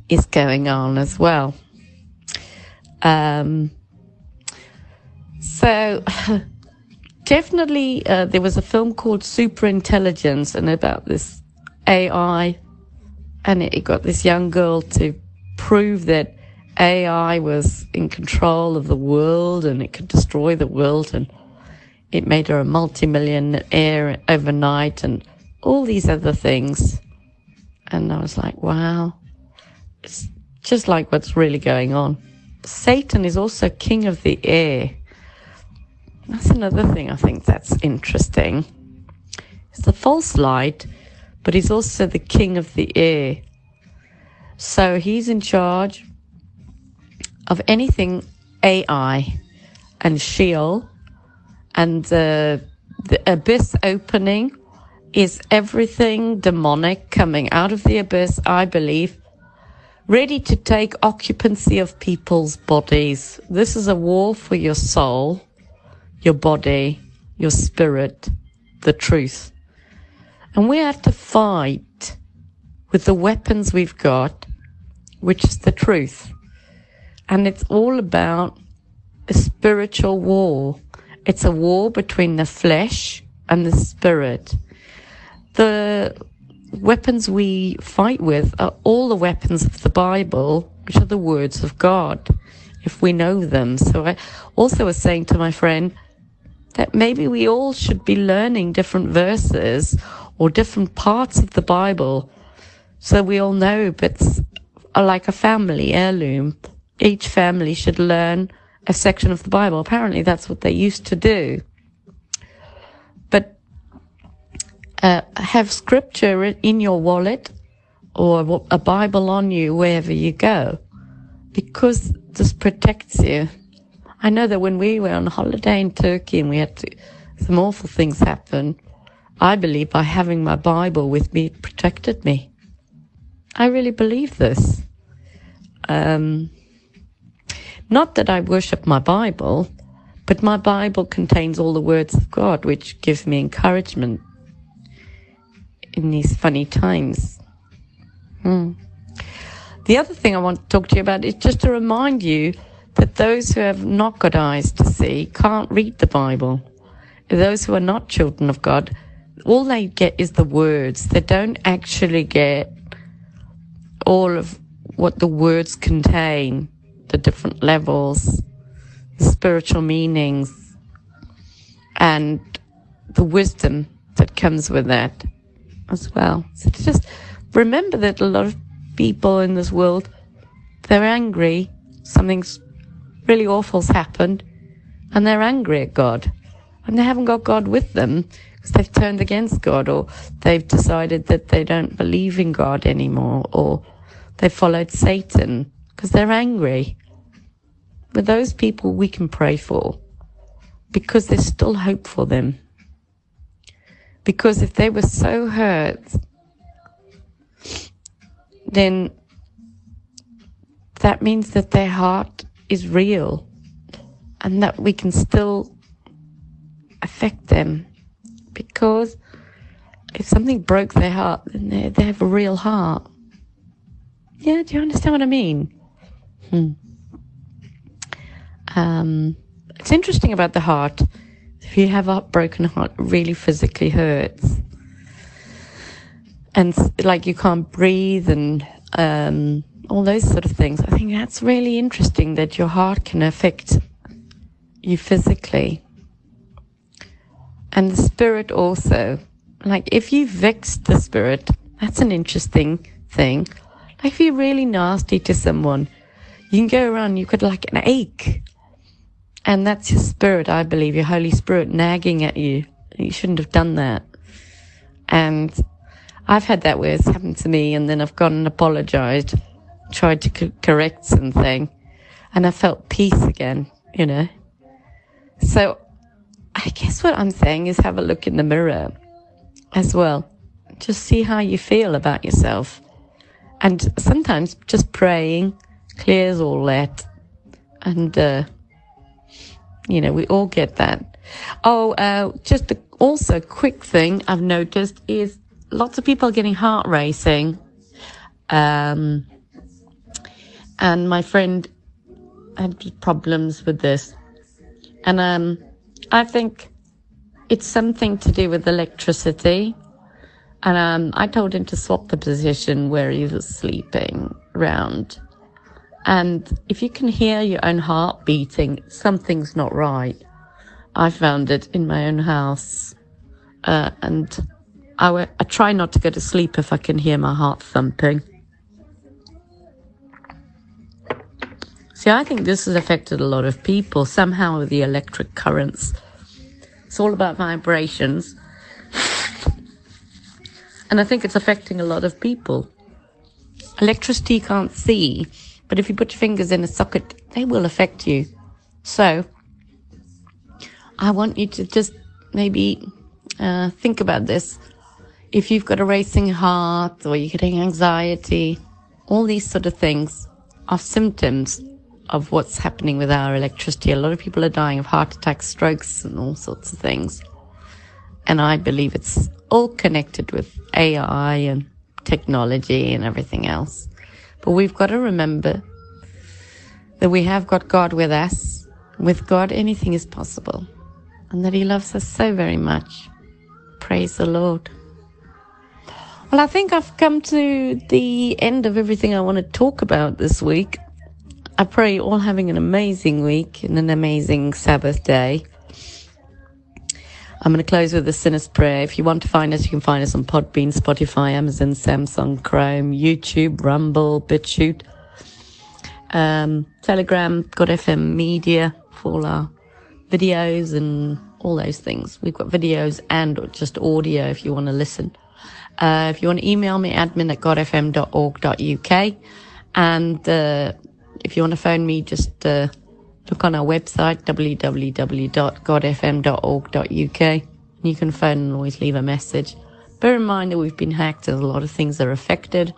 A: is going on as well. Um, so, definitely, uh, there was a film called Superintelligence and about this AI, and it, it got this young girl to prove that AI was in control of the world and it could destroy the world, and it made her a multimillionaire overnight, and all these other things. And I was like, wow, it's just like what's really going on. Satan is also king of the air. That's another thing I think that's interesting. He's the false light, but he's also the king of the air. So he's in charge of anything AI and Sheol and the, the abyss opening is everything demonic coming out of the abyss, I believe, ready to take occupancy of people's bodies. This is a war for your soul, your body, your spirit, the truth. And we have to fight with the weapons we've got, which is the truth. And it's all about a spiritual war. It's a war between the flesh and the spirit the weapons we fight with are all the weapons of the Bible, which are the words of God, if we know them. So I also was saying to my friend that maybe we all should be learning different verses or different parts of the Bible so we all know, but like a family heirloom. Each family should learn a section of the Bible. Apparently that's what they used to do. But uh, have scripture in your wallet or a Bible on you wherever you go because this protects you. I know that when we were on holiday in Turkey and we had to, some awful things happen, I believe by having my Bible with me, it protected me. I really believe this. Um, not that I worship my Bible, but my Bible contains all the words of God, which give me encouragement in these funny times. Hmm. The other thing I want to talk to you about is just to remind you that those who have not got eyes to see can't read the Bible. Those who are not children of God, all they get is the words. They don't actually get all of what the words contain, the different levels, the spiritual meanings, and the wisdom that comes with that as well. So just remember that a lot of people in this world, they're angry. Something's really awful's happened and they're angry at God and they haven't got God with them because they've turned against God or they've decided that they don't believe in God anymore or they followed Satan because they're angry. But those people we can pray for because there's still hope for them. Because if they were so hurt, then that means that their heart is real and that we can still affect them. Because if something broke their heart, then they, have a real heart. Yeah, do you understand what I mean? Hmm. Um, it's interesting about the heart if you have a broken heart, really physically hurts. And like you can't breathe and um, all those sort of things. I think that's really interesting that your heart can affect you physically. And the spirit also. Like if you vex the spirit, that's an interesting thing. Like if you're really nasty to someone, you can go around, you could like an ache and that's your spirit, I believe, your Holy Spirit nagging at you. You shouldn't have done that. And I've had that where it's happened to me and then I've gone and apologized, tried to co- correct something and I felt peace again, you know. So I guess what I'm saying is have a look in the mirror as well. Just see how you feel about yourself. And sometimes just praying clears all that And, uh, you know, we all get that. Oh, uh, just a, also quick thing I've noticed is lots of people are getting heart racing. Um, and my friend had problems with this. And, um, I think it's something to do with electricity. And um, I told him to swap the position where he was sleeping around. And if you can hear your own heart beating, something's not right. I found it in my own house. Uh, and I, w- I try not to go to sleep if I can hear my heart thumping. See, I think this has affected a lot of people somehow with the electric currents. It's all about vibrations. And I think it's affecting a lot of people. Electricity can't see, but if you put your fingers in a socket, they will affect you. So, I want you to just maybe uh, think about this. If you've got a racing heart or you're getting anxiety, all these sort of things are symptoms of what's happening with our electricity. A lot of people are dying of heart attacks, strokes, and all sorts of things. And I believe it's all connected with AI and technology and everything else. But we've got to remember that we have got God with us. With God, anything is possible. And that He loves us so very much. Praise the Lord. Well, I think I've come to the end of everything I want to talk about this week. I pray you're all having an amazing week and an amazing Sabbath day. I'm going to close with a sinner's prayer. If you want to find us, you can find us on Podbean, Spotify, Amazon, Samsung, Chrome, YouTube, Rumble, BitChute, um, Telegram, God FM Media for all our videos and all those things. We've got videos and just audio if you want to listen. Uh, if you want to email me, admin at godfm.org.uk. And uh, if you want to phone me, just uh, look on our website, www.godfm.org.uk. You can phone and always leave a message. Bear in mind that we've been hacked and a lot of things are affected.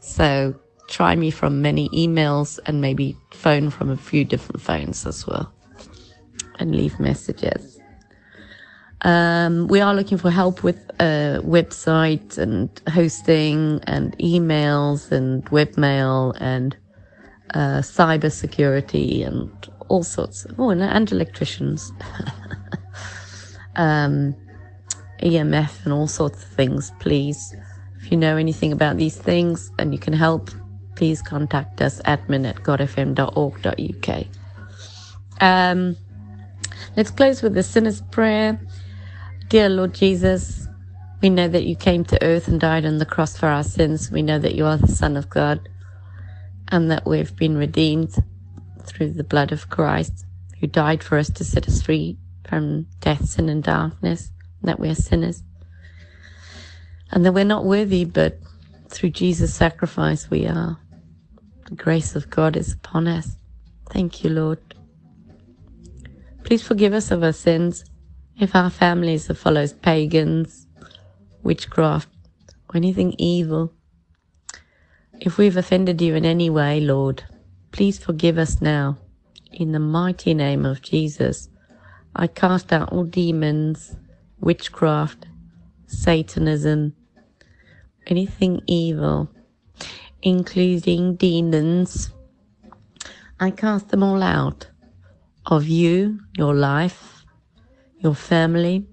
A: So try me from many emails and maybe phone from a few different phones as well and leave messages. Um, we are looking for help with a website and hosting and emails and webmail and uh, cyber security and all sorts. Of, oh, and, and electricians, um, EMF and all sorts of things. Please, if you know anything about these things and you can help, please contact us admin at godfm.org.uk. Um, let's close with the sinner's prayer. Dear Lord Jesus, we know that you came to earth and died on the cross for our sins. We know that you are the Son of God and that we've been redeemed through the blood of Christ, who died for us to set us free from death, sin, and darkness, and that we are sinners. And that we're not worthy, but through Jesus' sacrifice we are. The grace of God is upon us. Thank you, Lord. Please forgive us of our sins if our families are follows pagans, witchcraft, or anything evil. If we've offended you in any way, Lord, please forgive us now. In the mighty name of Jesus, I cast out all demons, witchcraft, Satanism, anything evil, including demons. I cast them all out of you, your life, your family,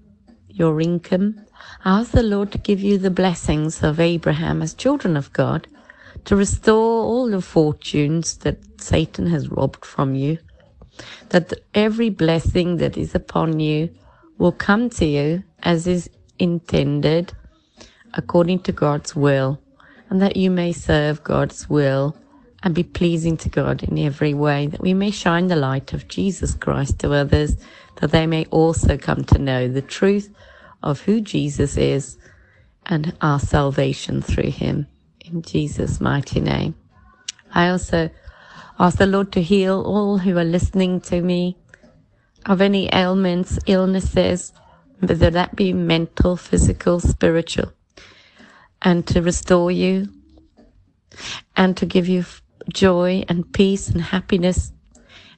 A: your income. I ask the Lord to give you the blessings of Abraham as children of God, to restore all the fortunes that Satan has robbed from you, that every blessing that is upon you will come to you as is intended according to God's will, and that you may serve God's will and be pleasing to God in every way, that we may shine the light of Jesus Christ to others, that they may also come to know the truth of who Jesus is and our salvation through him. In Jesus' mighty name. I also ask the Lord to heal all who are listening to me of any ailments, illnesses, whether that be mental, physical, spiritual, and to restore you and to give you joy and peace and happiness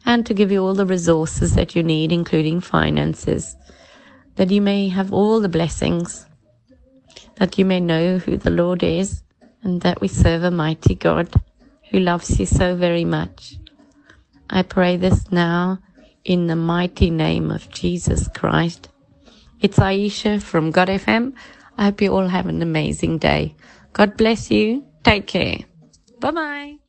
A: and to give you all the resources that you need, including finances, that you may have all the blessings, that you may know who the Lord is, and that we serve a mighty God who loves you so very much. I pray this now in the mighty name of Jesus Christ. It's Aisha from God FM. I hope you all have an amazing day. God bless you. Take care. Bye bye.